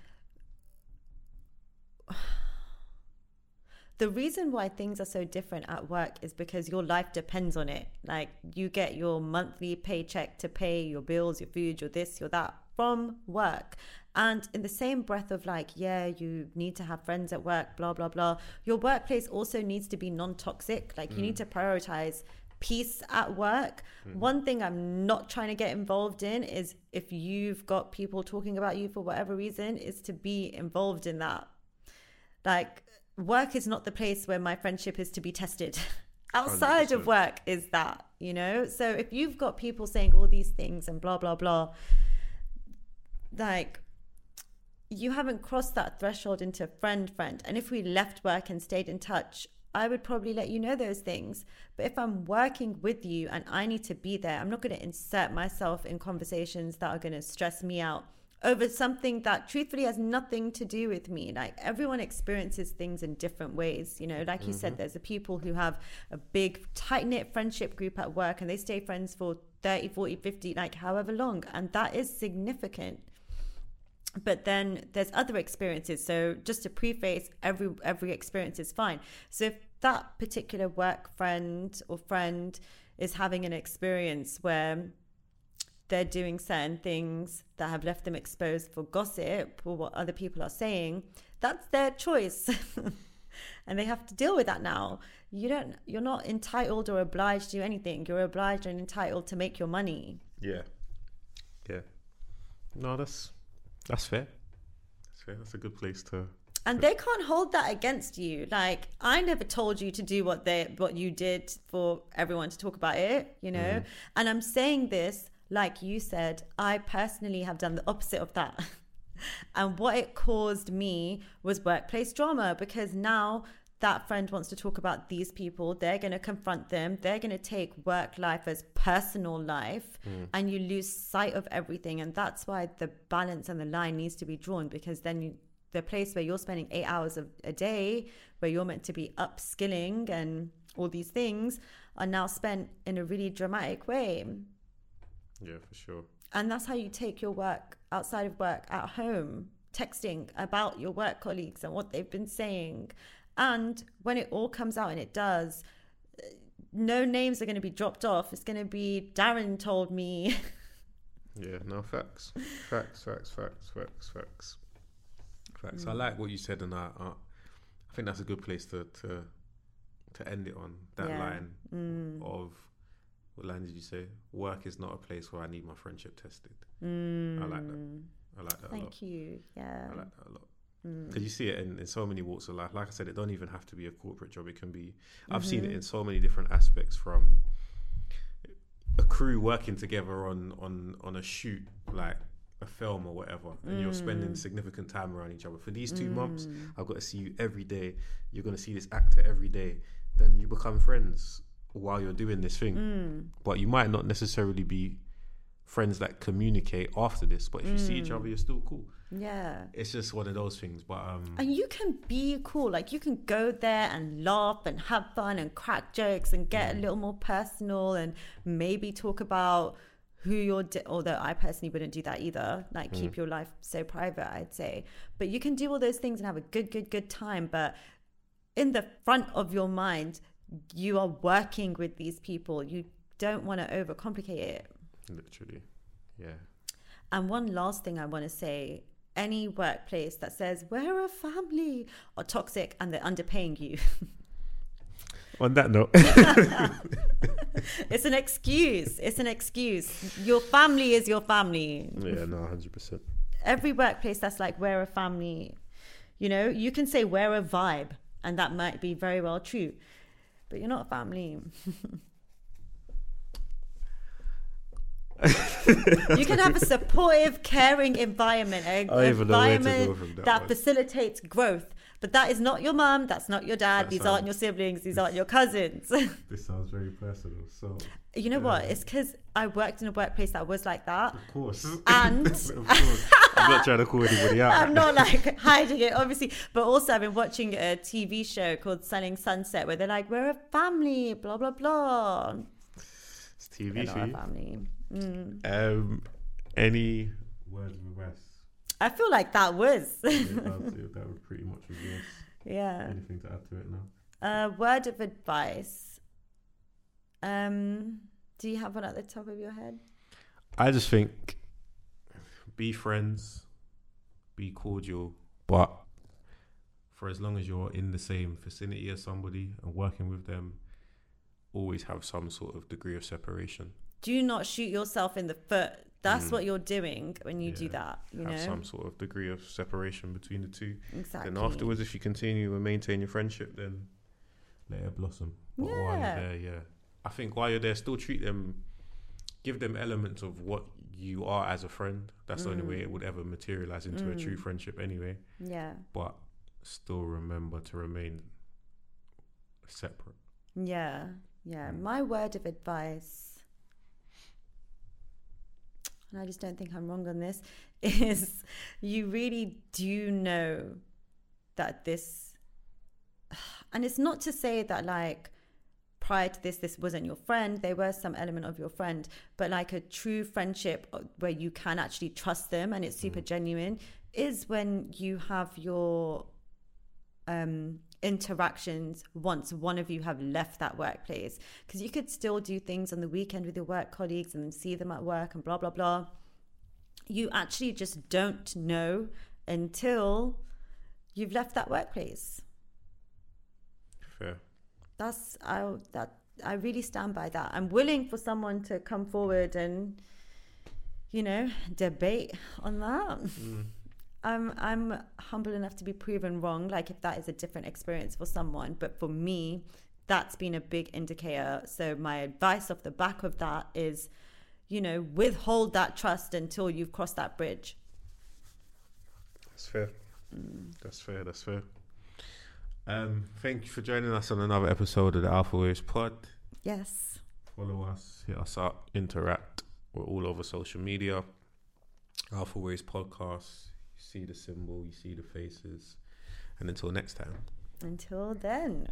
the reason why things are so different at work is because your life depends on it. Like you get your monthly paycheck to pay your bills, your food, your this, your that from work. And in the same breath of like, yeah, you need to have friends at work, blah, blah, blah, your workplace also needs to be non toxic. Like you need mm. to prioritize peace at work. Mm. One thing I'm not trying to get involved in is if you've got people talking about you for whatever reason, is to be involved in that. Like work is not the place where my friendship is to be tested. Oh, Outside 100%. of work is that, you know? So if you've got people saying all these things and blah, blah, blah, like you haven't crossed that threshold into friend, friend. And if we left work and stayed in touch, I would probably let you know those things. But if I'm working with you and I need to be there, I'm not going to insert myself in conversations that are going to stress me out over something that truthfully has nothing to do with me. Like everyone experiences things in different ways. You know, like mm-hmm. you said, mm-hmm. there's the people who have a big, tight knit friendship group at work and they stay friends for 30, 40, 50, like however long. And that is significant. But then there's other experiences. So just to preface, every every experience is fine. So if that particular work friend or friend is having an experience where they're doing certain things that have left them exposed for gossip or what other people are saying, that's their choice. and they have to deal with that now. You don't you're not entitled or obliged to do anything. You're obliged and entitled to make your money. Yeah. Yeah. No, that's that's fair. That's fair. That's a good place to and they can't hold that against you like i never told you to do what they what you did for everyone to talk about it you know mm. and i'm saying this like you said, I personally have done the opposite of that. and what it caused me was workplace drama because now that friend wants to talk about these people, they're going to confront them, they're going to take work life as personal life, mm. and you lose sight of everything. And that's why the balance and the line needs to be drawn because then you, the place where you're spending eight hours of a day, where you're meant to be upskilling and all these things, are now spent in a really dramatic way. Yeah, for sure. And that's how you take your work outside of work at home, texting about your work colleagues and what they've been saying. And when it all comes out, and it does, no names are going to be dropped off. It's going to be Darren told me. yeah, no facts, facts, facts, facts, facts, facts, facts. Mm. I like what you said, and I, I, I think that's a good place to to to end it on that yeah. line mm. of what line did you say? Work is not a place where I need my friendship tested. Mm. I like that. I like that Thank a lot. Thank you. Yeah. I like that a lot. Because mm. you see it in, in so many walks of life. Like I said, it don't even have to be a corporate job. It can be. I've mm-hmm. seen it mm-hmm. in so many different aspects from a crew working together on on on a shoot, like a film or whatever, and mm. you're spending mm. significant time around each other. For these two mm. months, I've got to see you every day. You're going to see this actor every day. Then you become friends while you're doing this thing. Mm. But you might not necessarily be friends that communicate after this. But if you see each other, mm. you're still cool. Yeah. It's just one of those things. But um And you can be cool. Like you can go there and laugh and have fun and crack jokes and get mm. a little more personal and maybe talk about who you're di- although i personally wouldn't do that either like keep your life so private i'd say but you can do all those things and have a good good good time but in the front of your mind you are working with these people you don't want to overcomplicate it Literally. Yeah. and one last thing I want to say any workplace that says we're a family are toxic and they're underpaying you. On that note, it's an excuse. It's an excuse. Your family is your family. yeah, no, hundred percent. Every workplace that's like we're a family, you know, you can say we're a vibe, and that might be very well true, but you're not a family. you can have a supportive, caring environment, an I even know where to go environment that that facilitates growth. But that is not your mum. That's not your dad. That these sounds- aren't your siblings. These aren't your cousins. This sounds very personal. So, you know what? It's because I worked in a workplace that was like that. of course, And- of course, I'm not trying to call anybody out. I'm not like hiding it, obviously. But also, I've been watching a TV show called Selling Sunset where they're like, we're a family, blah, blah, blah. It's TV not for a you. family. Mm. Um, any words of advice? I feel like that was. Yeah, that would that would pretty much yours. yeah. Anything to add to it now? Uh, word of advice. Um, do you have one at the top of your head? I just think be friends, be cordial, but for as long as you're in the same vicinity as somebody and working with them, always have some sort of degree of separation. Do not shoot yourself in the foot. That's Mm. what you're doing when you do that. You have know some sort of degree of separation between the two. exactly. Then afterwards, if you continue and maintain your friendship, then let it blossom. But while you're there, yeah, I think while you're there, still treat them, give them elements of what you are as a friend. That's the only way Mm. it would ever materialize into a true Mm. friendship, anyway. Yeah. But still remember to remain separate. Yeah. Yeah. My word of advice, and I just don't think I'm wrong on this, is you really do know that this, and it's not to say that like prior to this, this wasn't your friend. There was some element of your friend, but like a true friendship uh, where you can actually trust them and it's super genuine is when you have your um, interactions once one of you have left that workplace. Because you could still do things on the weekend with your work colleagues and see them at work and blah blah blah. You actually just don't know until you've left that workplace. Fair. that's i that i really stand by that. I'm willing for someone to come forward and you know debate on that. Mm. I'm I'm humble enough to be proven wrong, like if that is a different experience for someone. But for me, that's been a big indicator. So my advice off the back of that is, you know, withhold that trust until you've crossed that bridge. That's fair. That's fair. That's fair. Um, thank you for joining us on another episode of the Alphawaves Pod. Yes. Follow us, hit us up, interact. We're all over social media. Alphawaves Podcast. See the symbol, you see the faces. And until next time. Until then.